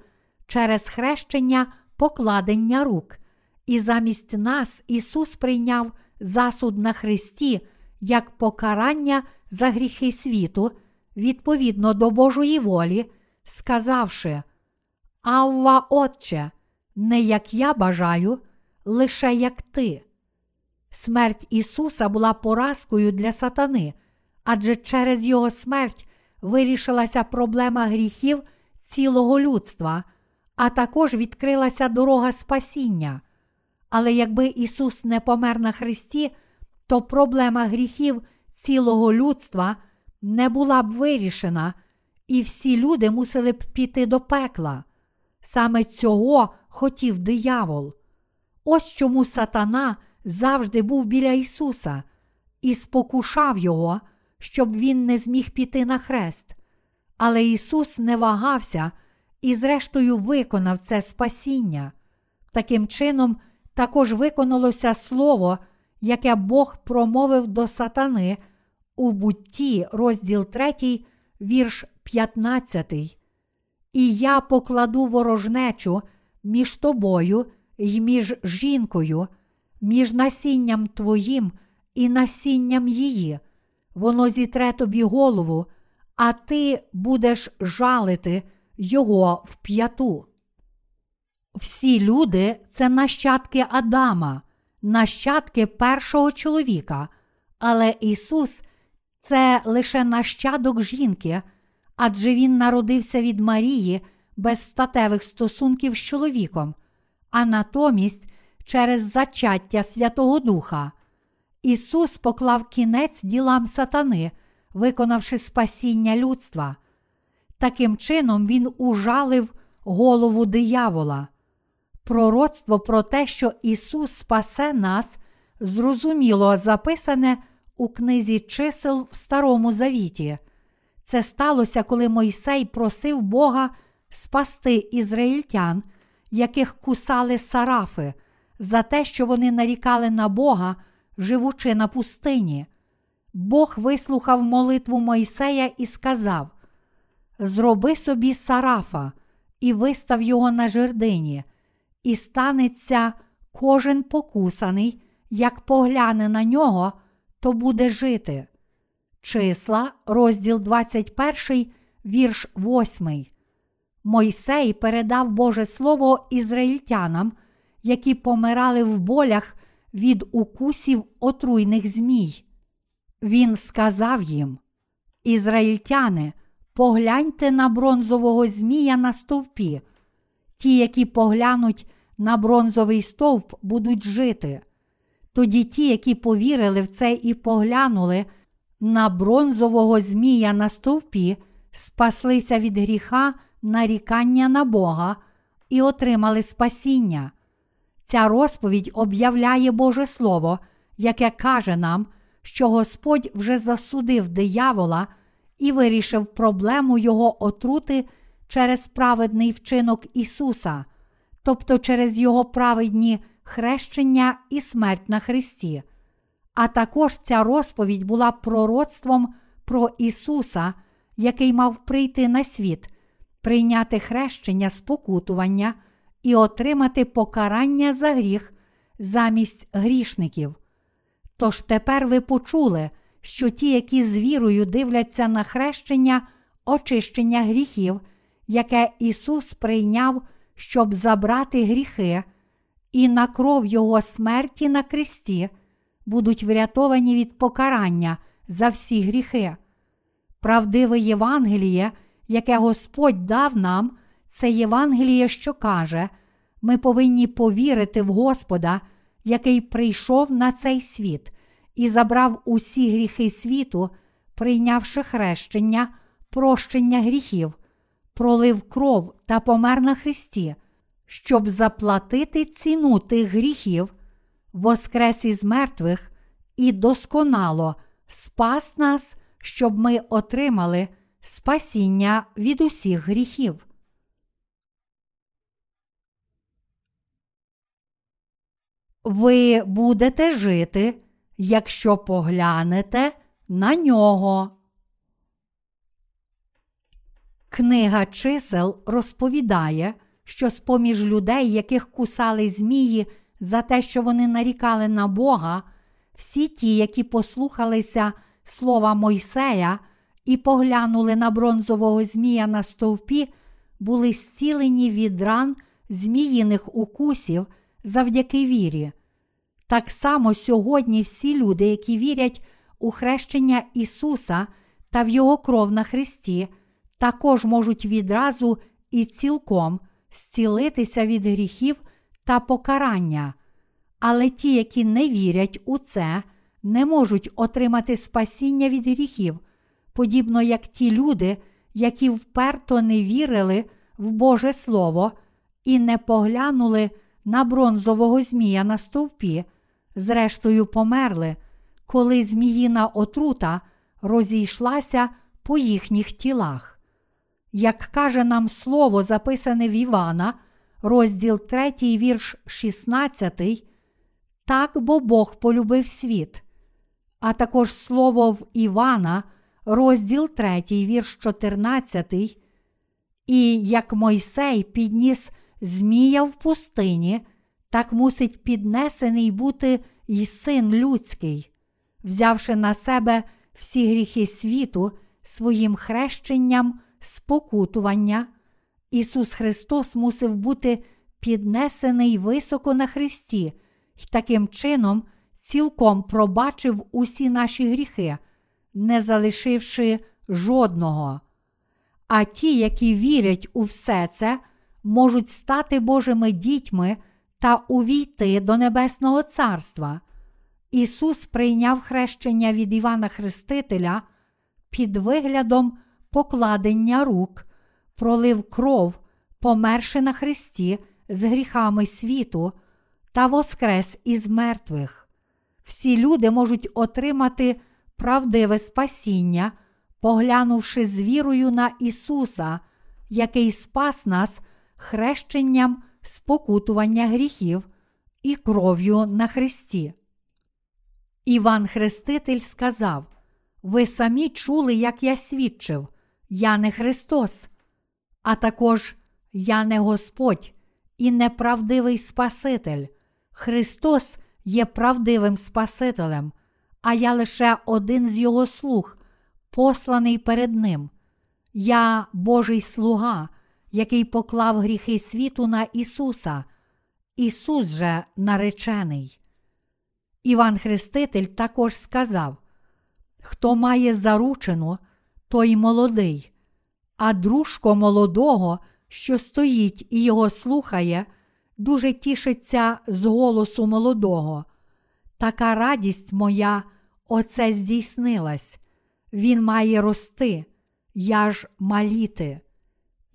S1: через хрещення покладення рук, і замість нас Ісус прийняв засуд на Христі як покарання за гріхи світу відповідно до Божої волі, сказавши: Авва, Отче, не як я бажаю, лише як ти. Смерть Ісуса була поразкою для сатани, адже через Його смерть вирішилася проблема гріхів цілого людства, а також відкрилася дорога спасіння. Але якби Ісус не помер на Христі, то проблема гріхів цілого людства не була б вирішена, і всі люди мусили б піти до пекла. Саме цього хотів диявол. Ось чому сатана завжди був біля Ісуса і спокушав Його, щоб Він не зміг піти на хрест. Але Ісус не вагався і, зрештою, виконав це спасіння. Таким чином, також виконалося слово, яке Бог промовив до сатани у бутті, розділ 3, вірш 15. І я покладу ворожнечу між тобою й між жінкою, між насінням твоїм і насінням її. Воно зітре тобі голову, а ти будеш жалити його в п'яту. Всі люди це нащадки Адама, нащадки першого чоловіка, але Ісус це лише нащадок жінки, адже Він народився від Марії без статевих стосунків з чоловіком, а натомість через зачаття Святого Духа. Ісус поклав кінець ділам сатани, виконавши спасіння людства. Таким чином, Він ужалив голову диявола. Пророцтво про те, що Ісус спасе нас, зрозуміло записане у книзі чисел в Старому Завіті. Це сталося, коли Мойсей просив Бога спасти ізраїльтян, яких кусали сарафи, за те, що вони нарікали на Бога, живучи на пустині. Бог вислухав молитву Мойсея і сказав: Зроби собі сарафа і вистав його на жердині, і станеться кожен покусаний, як погляне на нього, то буде жити. Числа, розділ 21, вірш 8. Мойсей передав Боже Слово ізраїльтянам, які помирали в болях від укусів отруйних змій. Він сказав їм: Ізраїльтяни, погляньте на бронзового змія на стовпі. Ті, які поглянуть на бронзовий стовп, будуть жити. Тоді ті, які повірили в це і поглянули на бронзового змія на стовпі, спаслися від гріха нарікання на Бога і отримали спасіння. Ця розповідь об'являє Боже Слово, яке каже нам, що Господь вже засудив диявола і вирішив проблему Його отрути через праведний вчинок Ісуса, тобто через Його праведні хрещення і смерть на Христі. А також ця розповідь була пророцтвом про Ісуса, який мав прийти на світ, прийняти хрещення спокутування і отримати покарання за гріх замість грішників. Тож тепер ви почули, що ті, які з вірою дивляться на хрещення, очищення гріхів, яке Ісус прийняв, щоб забрати гріхи, і на кров Його смерті на кресті, будуть врятовані від покарання за всі гріхи. Правдиве Євангеліє, яке Господь дав нам, це Євангеліє, що каже, ми повинні повірити в Господа, який прийшов на цей світ і забрав усі гріхи світу, прийнявши хрещення, прощення гріхів, пролив кров та помер на Христі, щоб заплатити ціну тих гріхів, воскрес із мертвих і досконало спас нас, щоб ми отримали спасіння від усіх гріхів. Ви будете жити, якщо поглянете на нього. Книга чисел розповідає, що з поміж людей, яких кусали змії за те, що вони нарікали на Бога, всі ті, які послухалися слова Мойсея і поглянули на бронзового змія на стовпі, були зцілені від ран зміїних укусів завдяки вірі. Так само сьогодні всі люди, які вірять у хрещення Ісуса та в Його кров на Христі, також можуть відразу і цілком зцілитися від гріхів та покарання. Але ті, які не вірять у це, не можуть отримати спасіння від гріхів, подібно як ті люди, які вперто не вірили в Боже Слово і не поглянули на бронзового змія на стовпі, зрештою померли, коли зміїна отрута розійшлася по їхніх тілах. Як каже нам слово, записане в Івана, розділ 3, вірш 16, так бо Бог полюбив світ, а також слово в Івана, розділ 3, вірш 14, і як Мойсей підніс Змія в пустині, так мусить піднесений бути й син людський, взявши на себе всі гріхи світу своїм хрещенням спокутування, Ісус Христос мусив бути піднесений високо на Христі і таким чином цілком пробачив усі наші гріхи, не залишивши жодного. А ті, які вірять у все це, можуть стати Божими дітьми та увійти до Небесного Царства. Ісус прийняв хрещення від Івана Хрестителя під виглядом покладення рук, пролив кров, померши на Христі з гріхами світу та воскрес із мертвих. Всі люди можуть отримати правдиве спасіння, поглянувши з вірою на Ісуса, який спас нас хрещенням спокутування гріхів і кров'ю на Христі. Іван Хреститель сказав: Ви самі чули, як я свідчив, я не Христос, а також я не Господь і неправдивий Спаситель. Христос є правдивим Спасителем, а я лише один з Його слуг, посланий перед Ним. Я Божий слуга, який поклав гріхи світу на Ісуса. Ісус же наречений. Іван Хреститель також сказав: Хто має заручену, той молодий, а дружко молодого, що стоїть і його слухає, дуже тішиться з голосу молодого. Така радість моя, оце здійснилась. Він має рости, я ж маліти.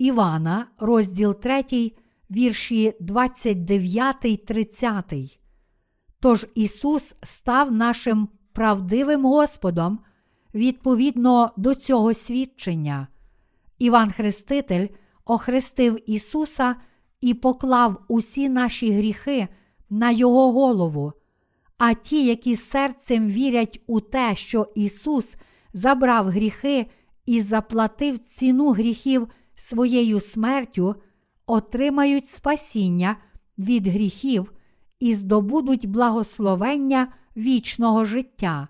S1: Івана, розділ 3, вірші 29, 30. Тож Ісус став нашим правдивим Господом відповідно до цього свідчення. Іван Хреститель охрестив Ісуса і поклав усі наші гріхи на Його голову. А ті, які серцем вірять у те, що Ісус забрав гріхи і заплатив ціну гріхів своєю смертю, отримають спасіння від гріхів і здобудуть благословення вічного життя.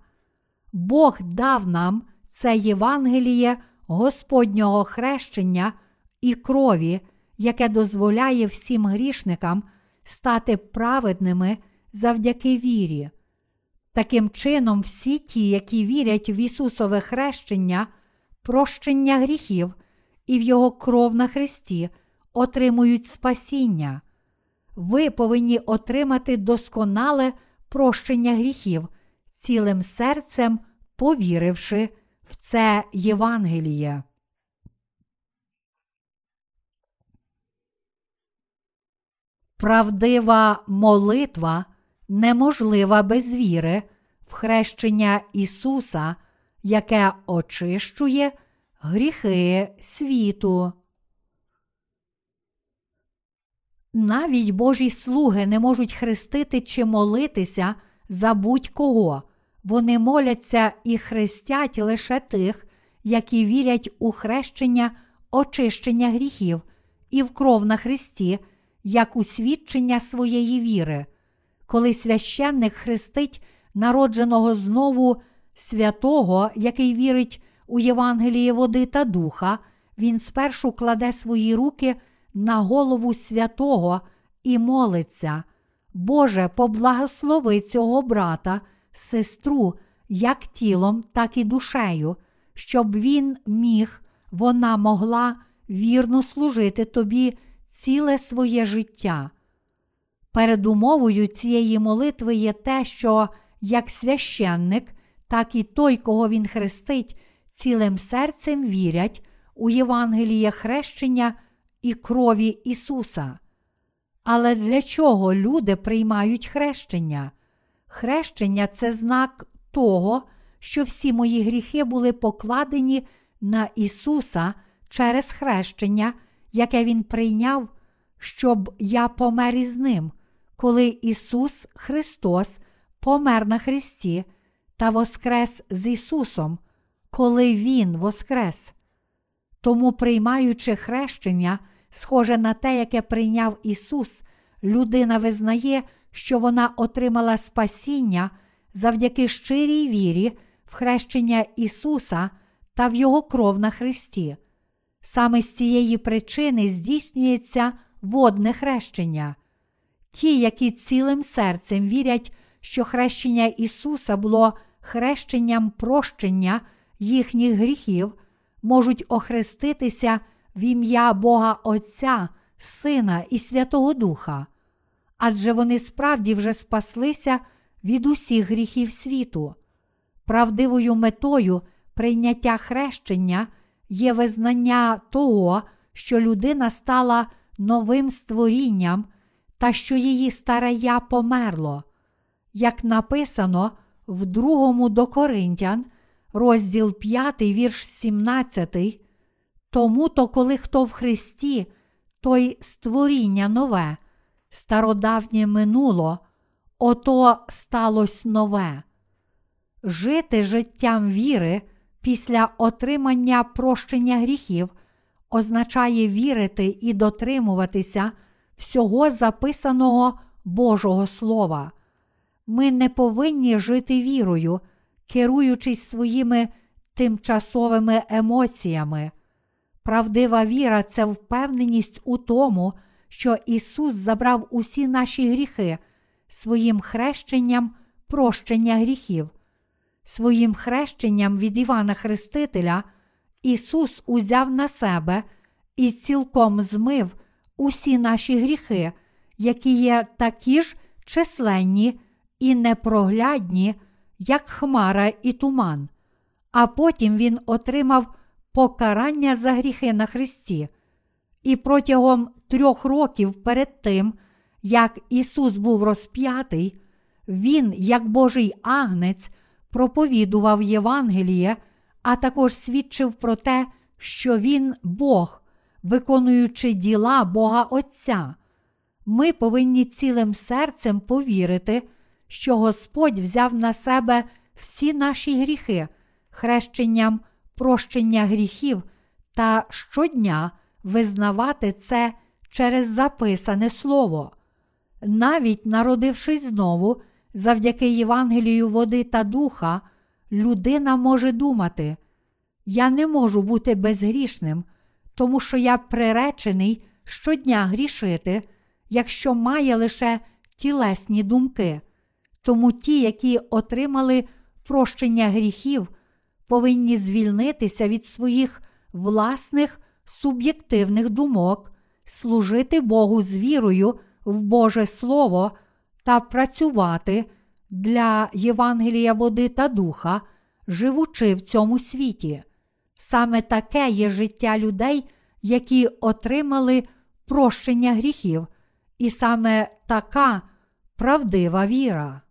S1: Бог дав нам це Євангеліє Господнього хрещення і крові, яке дозволяє всім грішникам стати праведними завдяки вірі. Таким чином, всі ті, які вірять в Ісусове хрещення, прощення гріхів і в Його кров на Христі, отримують спасіння. Ви повинні отримати досконале прощення гріхів, цілим серцем повіривши в це Євангеліє. Правдива молитва неможлива без віри в хрещення Ісуса, яке очищує гріхи світу. Навіть Божі слуги не можуть хрестити чи молитися за будь-кого. Вони моляться і хрестять лише тих, які вірять у хрещення очищення гріхів і в кров на Христі, як у свідчення своєї віри. Коли священник хрестить народженого знову святого, який вірить у Євангеліє води та духа, він спершу кладе свої руки на голову святого і молиться. Боже, поблагослови цього брата, сестру, як тілом, так і душею, щоб він міг, вона могла вірно служити тобі ціле своє життя. Передумовою цієї молитви є те, що як священник, так і той, кого він хрестить, цілим серцем вірять у Євангелії хрещення і крові Ісуса. Але для чого люди приймають хрещення? Хрещення це знак того, що всі мої гріхи були покладені на Ісуса через хрещення, яке Він прийняв, щоб я помер із Ним, коли Ісус Христос помер на Христі та воскрес з Ісусом, коли Він воскрес. Тому, приймаючи хрещення, схоже на те, яке прийняв Ісус, людина визнає, що вона отримала спасіння завдяки щирій вірі в хрещення Ісуса та в Його кров на Христі. Саме з цієї причини здійснюється водне хрещення. Ті, які цілим серцем вірять, що хрещення Ісуса було хрещенням прощення їхніх гріхів, можуть охреститися в ім'я Бога Отця, Сина і Святого Духа, адже вони справді вже спаслися від усіх гріхів світу. Правдивою метою прийняття хрещення є визнання того, що людина стала новим створінням та що її старе я померло. Як написано в другому до Коринтян, розділ 5, вірш 17, тому то, коли хто в Христі, той створіння нове, стародавнє минуло, ото сталося нове. Жити життям віри після отримання прощення гріхів означає вірити і дотримуватися всього записаного Божого Слова. Ми не повинні жити вірою, керуючись своїми тимчасовими емоціями. Правдива віра це впевненість у тому, що Ісус забрав усі наші гріхи своїм хрещенням прощення гріхів. Своїм хрещенням від Івана Хрестителя Ісус узяв на себе і цілком змив усі наші гріхи, які є такі ж численні і непроглядні, як хмара і туман. А потім Він отримав покарання за гріхи на Христі. І протягом трьох років перед тим, як Ісус був розп'ятий, Він, як Божий агнець, проповідував Євангеліє, а також свідчив про те, що Він Бог, виконуючи діла Бога Отця. Ми повинні цілим серцем повірити, що Господь взяв на себе всі наші гріхи, хрещенням прощення гріхів та щодня визнавати це через записане слово. Навіть народившись знову, завдяки Євангелію води та духа, людина може думати: я не можу бути безгрішним, тому що я приречений щодня грішити, якщо має лише тілесні думки. Тому ті, які отримали прощення гріхів, повинні звільнитися від своїх власних суб'єктивних думок, служити Богу з вірою в Боже Слово та працювати для Євангелія води та духа, живучи в цьому світі. Саме таке є життя людей, які отримали прощення гріхів, і саме така правдива віра.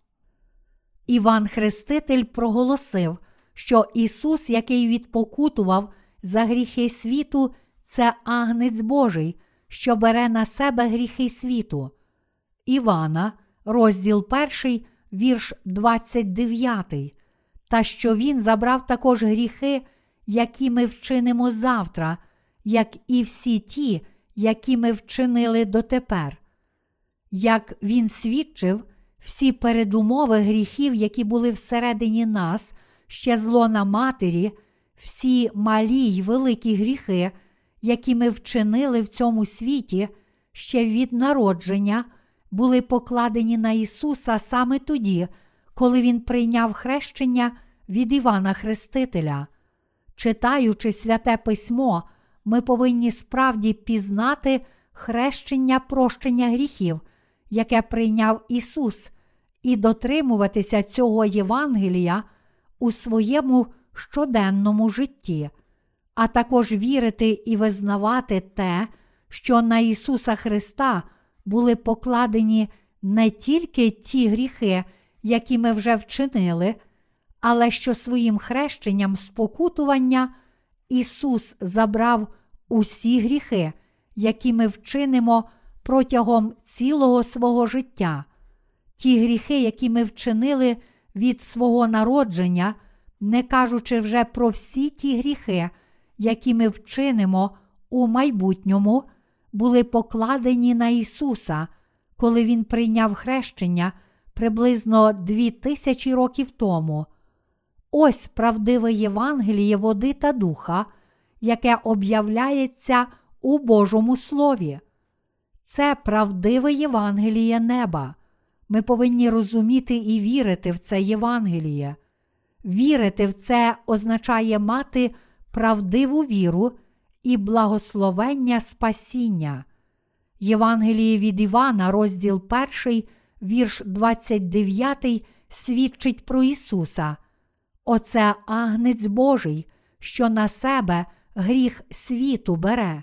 S1: Іван Хреститель проголосив, що Ісус, який відпокутував за гріхи світу, це агнець Божий, що бере на себе гріхи світу. Івана, розділ 1, вірш 29, та що Він забрав також гріхи, які ми вчинимо завтра, як і всі ті, які ми вчинили дотепер. Як він свідчив, всі передумови гріхів, які були всередині нас, ще зло на матері, всі малі й великі гріхи, які ми вчинили в цьому світі, ще від народження, були покладені на Ісуса саме тоді, коли Він прийняв хрещення від Івана Хрестителя. Читаючи святе письмо, ми повинні справді пізнати хрещення прощення гріхів, яке прийняв Ісус, і дотримуватися цього Євангелія у своєму щоденному житті. а також вірити і визнавати те, що на Ісуса Христа були покладені не тільки ті гріхи, які ми вже вчинили, але що своїм хрещенням спокутування Ісус забрав усі гріхи, які ми вчинимо протягом цілого свого життя, ті гріхи, які ми вчинили від свого народження, не кажучи вже про всі ті гріхи, які ми вчинимо у майбутньому, були покладені на Ісуса, коли Він прийняв хрещення приблизно дві тисячі років тому. Ось правдиве Євангеліє води та духа, яке об'являється у Божому Слові. Це правдиве Євангеліє неба. Ми повинні розуміти і вірити в це Євангеліє. Вірити в це означає мати правдиву віру і благословення спасіння. Євангеліє від Івана, розділ 1, вірш 29, свідчить про Ісуса. Оце агнець Божий, що на себе гріх світу бере.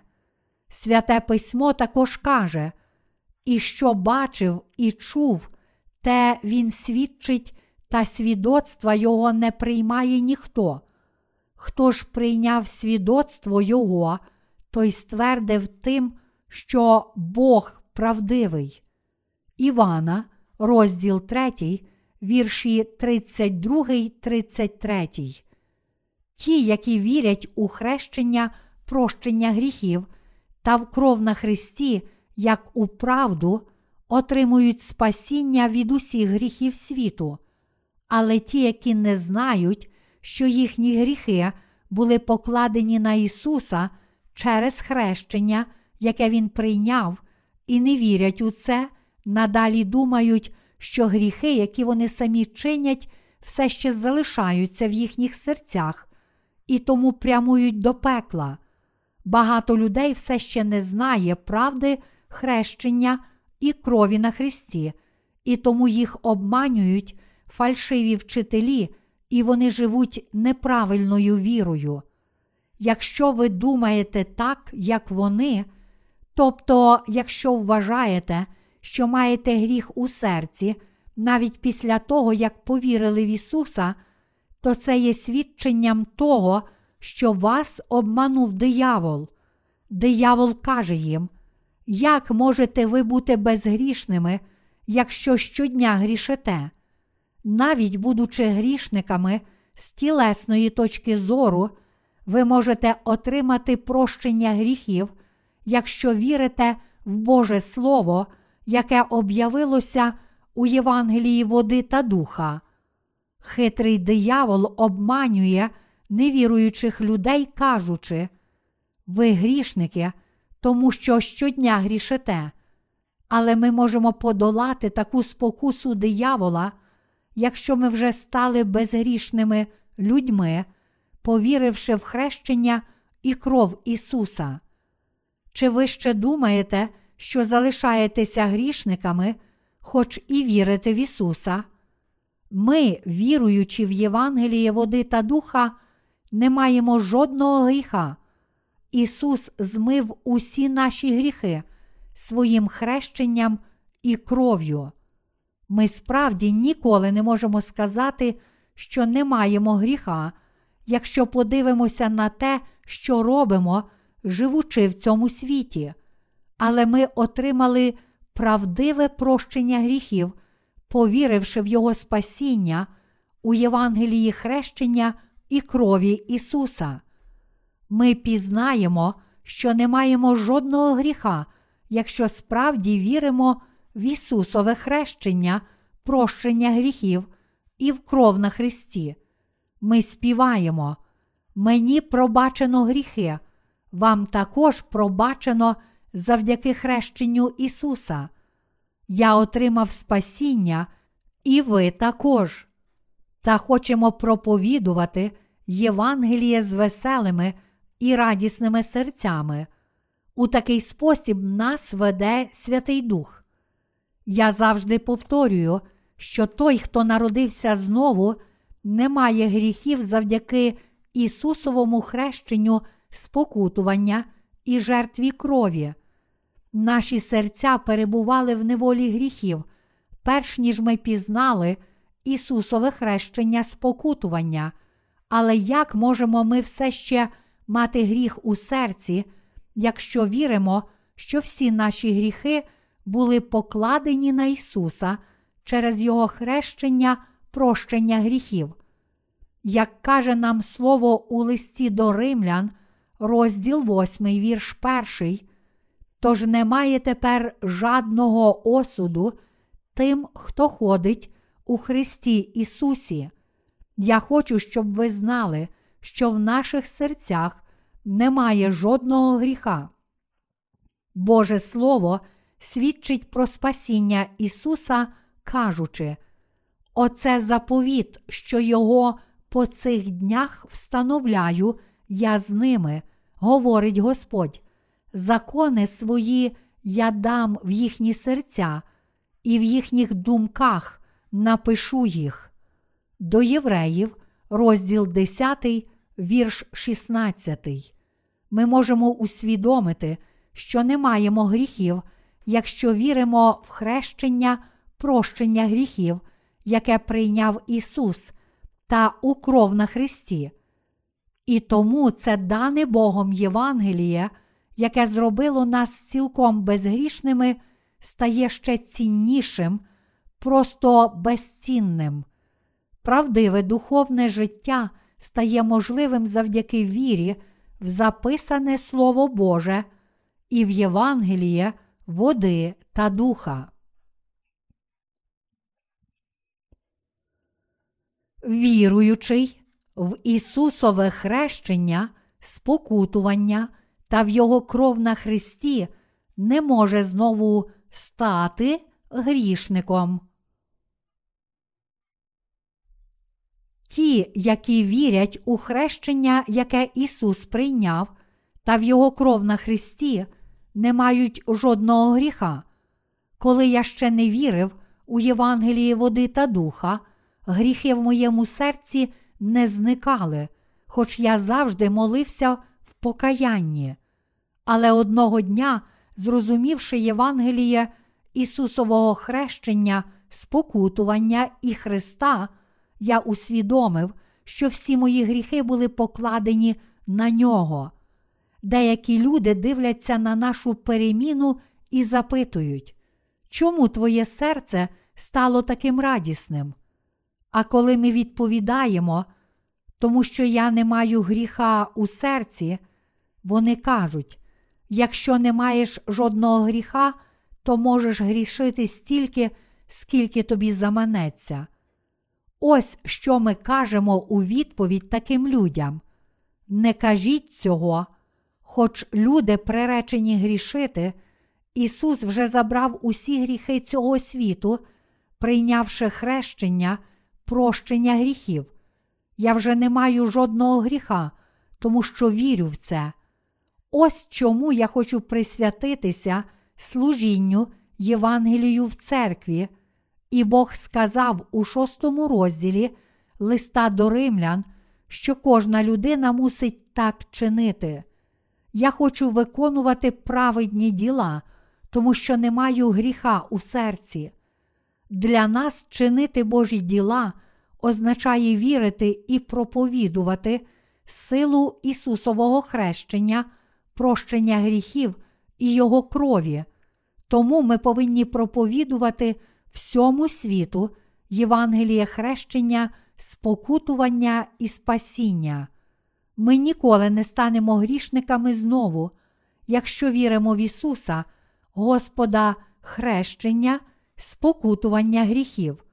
S1: Святе письмо також каже, і що бачив і чув, те він свідчить, та свідоцтва його не приймає ніхто. Хто ж прийняв свідоцтво Його, той ствердив тим, що Бог правдивий. Івана, розділ 3, вірші 32, 33. Ті, які вірять у хрещення прощення гріхів та в кров на Христі, як у правду, отримують спасіння від усіх гріхів світу. Але ті, які не знають, що їхні гріхи були покладені на Ісуса через хрещення, яке Він прийняв, і не вірять у це, надалі думають, що гріхи, які вони самі чинять, все ще залишаються в їхніх серцях і тому прямують до пекла. Багато людей все ще не знає правди хрещення і крові на Христі, і тому їх обманюють фальшиві вчителі, і вони живуть неправильною вірою. Якщо ви думаєте так, як вони, тобто, якщо вважаєте, що маєте гріх у серці, навіть після того, як повірили в Ісуса, то це є свідченням того, що вас обманув диявол. Диявол каже їм, як можете ви бути безгрішними, якщо щодня грішите? Навіть будучи грішниками з тілесної точки зору, ви можете отримати прощення гріхів, якщо вірите в Боже Слово, яке об'явилося у Євангелії води та духа. Хитрий диявол обманює невіруючих людей, кажучи, ви грішники, тому що щодня грішите. Але ми можемо подолати таку спокусу диявола, якщо ми вже стали безгрішними людьми, повіривши в хрещення і кров Ісуса. Чи ви ще думаєте, що залишаєтеся грішниками, хоч і вірите в Ісуса? Ми, віруючи в Євангеліє води та духа, не маємо жодного гріха. Ісус змив усі наші гріхи своїм хрещенням і кров'ю. Ми справді ніколи не можемо сказати, що не маємо гріха, якщо подивимося на те, що робимо, живучи в цьому світі, але ми отримали правдиве прощення гріхів, повіривши в Його спасіння у Євангелії хрещення і крові Ісуса. Ми пізнаємо, що не маємо жодного гріха, якщо справді віримо в Ісусове хрещення, прощення гріхів і в кров на Христі. Ми співаємо. Мені пробачено гріхи, вам також пробачено завдяки хрещенню Ісуса. Я отримав спасіння, і ви також. Та хочемо проповідувати Євангеліє з веселими і радісними серцями. У такий спосіб нас веде Святий Дух. Я завжди повторюю, що той, хто народився знову, не має гріхів завдяки Ісусовому хрещенню спокутування і жертві крові. Наші серця перебували в неволі гріхів, перш ніж ми пізнали Ісусове хрещення спокутування. Але як можемо ми все ще мати гріх у серці, якщо віримо, що всі наші гріхи були покладені на Ісуса через Його хрещення, прощення гріхів? Як каже нам слово у листі до римлян, розділ 8, вірш 1, тож немає тепер жадного осуду тим, хто ходить у Христі Ісусі. Я хочу, щоб ви знали, що в наших серцях немає жодного гріха. Боже Слово свідчить про спасіння Ісуса, кажучи, Оце заповіт, що Його по цих днях встановляю я з ними, говорить Господь. Закони свої я дам в їхні серця, і в їхніх думках напишу їх. До євреїв, розділ 10, вірш 16. Ми можемо усвідомити, що не маємо гріхів, якщо віримо в хрещення, прощення гріхів, яке прийняв Ісус, та у кров на Христі. І тому це дане Богом Євангеліє, яке зробило нас цілком безгрішними, стає ще ціннішим, просто безцінним. Правдиве духовне життя стає можливим завдяки вірі в записане Слово Боже і в Євангеліє води та духа. Віруючий в Ісусове хрещення, спокутування та в Його кров на Христі не може знову стати грішником. Ті, які вірять у хрещення, яке Ісус прийняв, та в Його кров на Христі, не мають жодного гріха. Коли я ще не вірив у Євангелії води та духа, гріхи в моєму серці не зникали, хоч я завжди молився в покаянні. Але одного дня, зрозумівши Євангеліє Ісусового хрещення, спокутування і Христа, я усвідомив, що всі мої гріхи були покладені на нього. Деякі люди дивляться на нашу переміну і запитують, чому твоє серце стало таким радісним? А коли ми відповідаємо, тому що я не маю гріха у серці, вони кажуть: якщо не маєш жодного гріха, то можеш грішити стільки, скільки тобі заманеться. Ось що ми кажемо у відповідь таким людям. Не кажіть цього, хоч люди приречені грішити, Ісус вже забрав усі гріхи цього світу, прийнявши хрещення, прощення гріхів. Я вже не маю жодного гріха, тому що вірю в це. Ось чому я хочу присвятитися служінню Євангелію в церкві. І Бог сказав у шостому розділі листа до римлян, що кожна людина мусить так чинити. Я хочу виконувати праведні діла, тому що не маю гріха у серці. Для нас чинити Божі діла означає вірити і проповідувати силу Ісусового хрещення, прощення гріхів і Його крові. Тому ми повинні проповідувати всьому світу Євангеліє хрещення, спокутування і спасіння. Ми ніколи не станемо грішниками знову, якщо віримо в Ісуса, Господа хрещення, спокутування гріхів.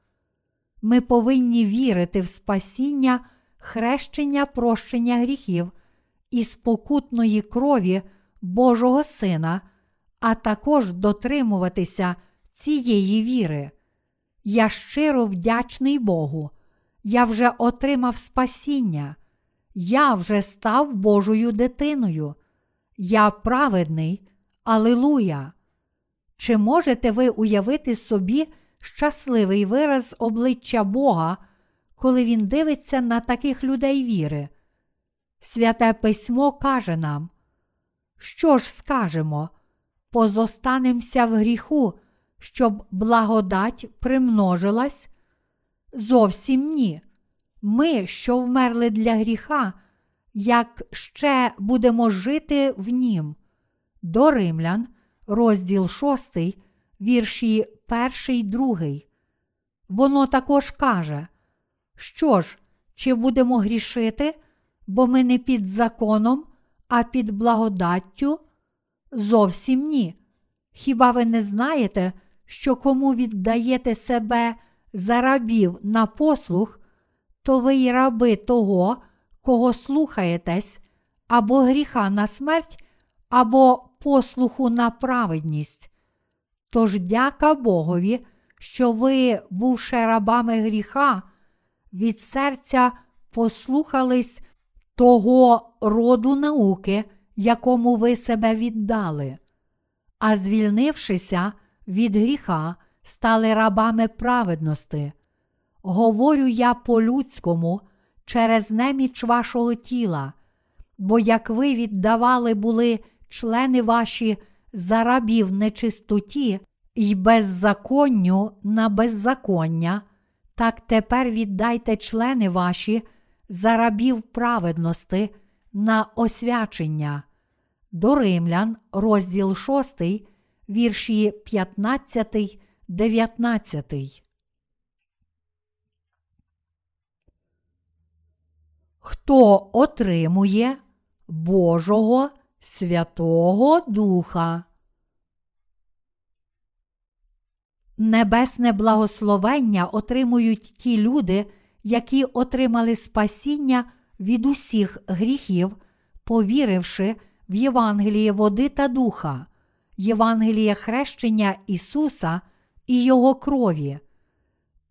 S1: Ми повинні вірити в спасіння, хрещення, прощення гріхів і спокутної крові Божого Сина, а також дотримуватися цієї віри. Я щиро вдячний Богу. Я вже отримав спасіння. Я вже став Божою дитиною. Я праведний, Алилуя! Чи можете ви уявити собі щасливий вираз обличчя Бога, коли Він дивиться на таких людей віри? Святе письмо каже нам, що ж скажемо? Позостанемося в гріху, щоб благодать примножилась? Зовсім ні. Ми, що вмерли для гріха, як ще будемо жити в нім. До Римлян, розділ 6, вірші 1, 2. Воно також каже, що ж, чи будемо грішити, бо ми не під законом, а під благодаттю? Зовсім ні. Хіба ви не знаєте, що кому віддаєте себе за рабів на послух, то ви й раби того, кого слухаєтесь, або гріха на смерть, або послуху на праведність. Тож дяка Богові, що ви, бувши рабами гріха, від серця послухались того роду науки, якому ви себе віддали, а звільнившися від гріха, стали рабами праведності. Говорю я по-людському через неміч вашого тіла, бо як ви віддавали були члени ваші за рабів нечистоті й беззаконню на беззаконня, так тепер віддайте члени ваші за рабів праведності на освячення. До Римлян, розділ 6, вірші 15, 19. Хто отримує Божого Святого Духа? Небесне благословення отримують ті люди, які отримали спасіння від усіх гріхів, повіривши в Євангеліє води та духа, Євангеліє хрещення Ісуса і Його крові.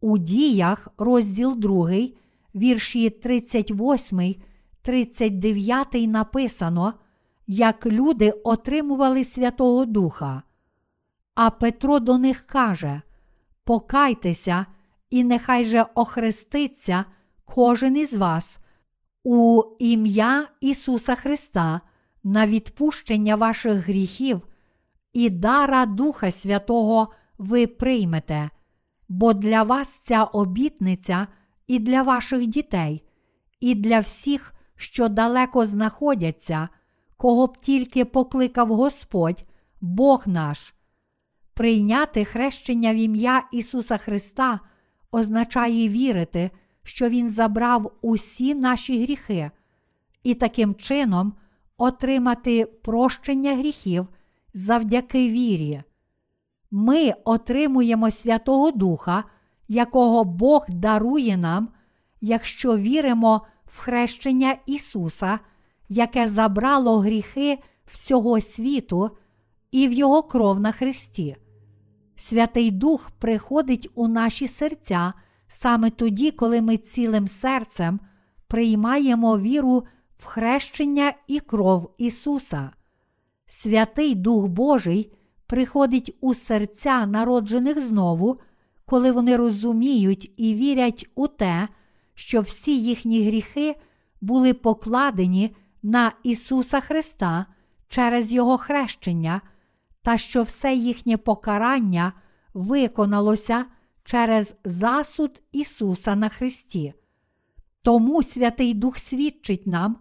S1: У діях, розділ 2, вірші 38, 39 написано, як люди отримували Святого Духа. А Петро до них каже: Покайтеся, і нехай же охреститься кожен із вас у ім'я Ісуса Христа на відпущення ваших гріхів і дара Духа Святого ви приймете, бо для вас ця обітниця і для ваших дітей, і для всіх, що далеко знаходяться, кого б тільки покликав Господь, Бог наш. Прийняти хрещення в ім'я Ісуса Христа означає вірити, що Він забрав усі наші гріхи, і таким чином отримати прощення гріхів завдяки вірі. Ми отримуємо Святого Духа, якого Бог дарує нам, якщо віримо в хрещення Ісуса, яке забрало гріхи всього світу і в Його кров на Христі. Святий Дух приходить у наші серця саме тоді, коли ми цілим серцем приймаємо віру в хрещення і кров Ісуса. Святий Дух Божий приходить у серця народжених знову, коли вони розуміють і вірять у те, що всі їхні гріхи були покладені на Ісуса Христа через Його хрещення, та що все їхнє покарання виконалося через засуд Ісуса на Христі. Тому Святий Дух свідчить нам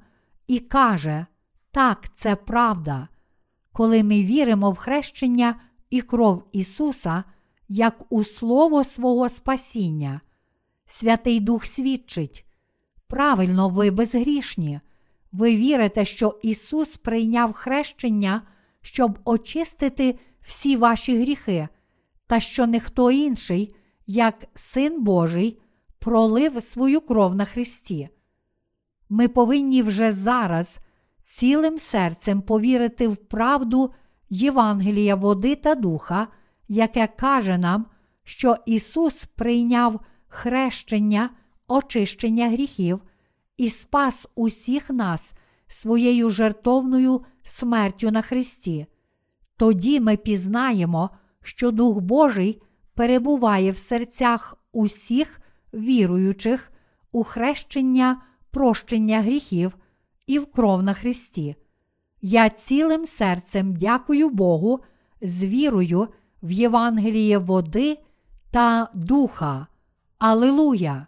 S1: і каже: так, це правда. Коли ми віримо в хрещення і кров Ісуса, як у Слово свого Спасіння, Святий Дух свідчить. Правильно, ви безгрішні. Ви вірите, що Ісус прийняв хрещення, щоб очистити всі ваші гріхи, та що ніхто інший, як Син Божий, пролив свою кров на Христі. Ми повинні вже зараз цілим серцем повірити в правду Євангелія води та духа, яке каже нам, що Ісус прийняв хрещення, очищення гріхів і спас усіх нас своєю жертовною смертю на Христі. Тоді ми пізнаємо, що Дух Божий перебуває в серцях усіх віруючих у хрещення прощення гріхів і кров на Христі. Я цілим серцем дякую Богу з вірою в Євангеліє води та духа. Алилуя!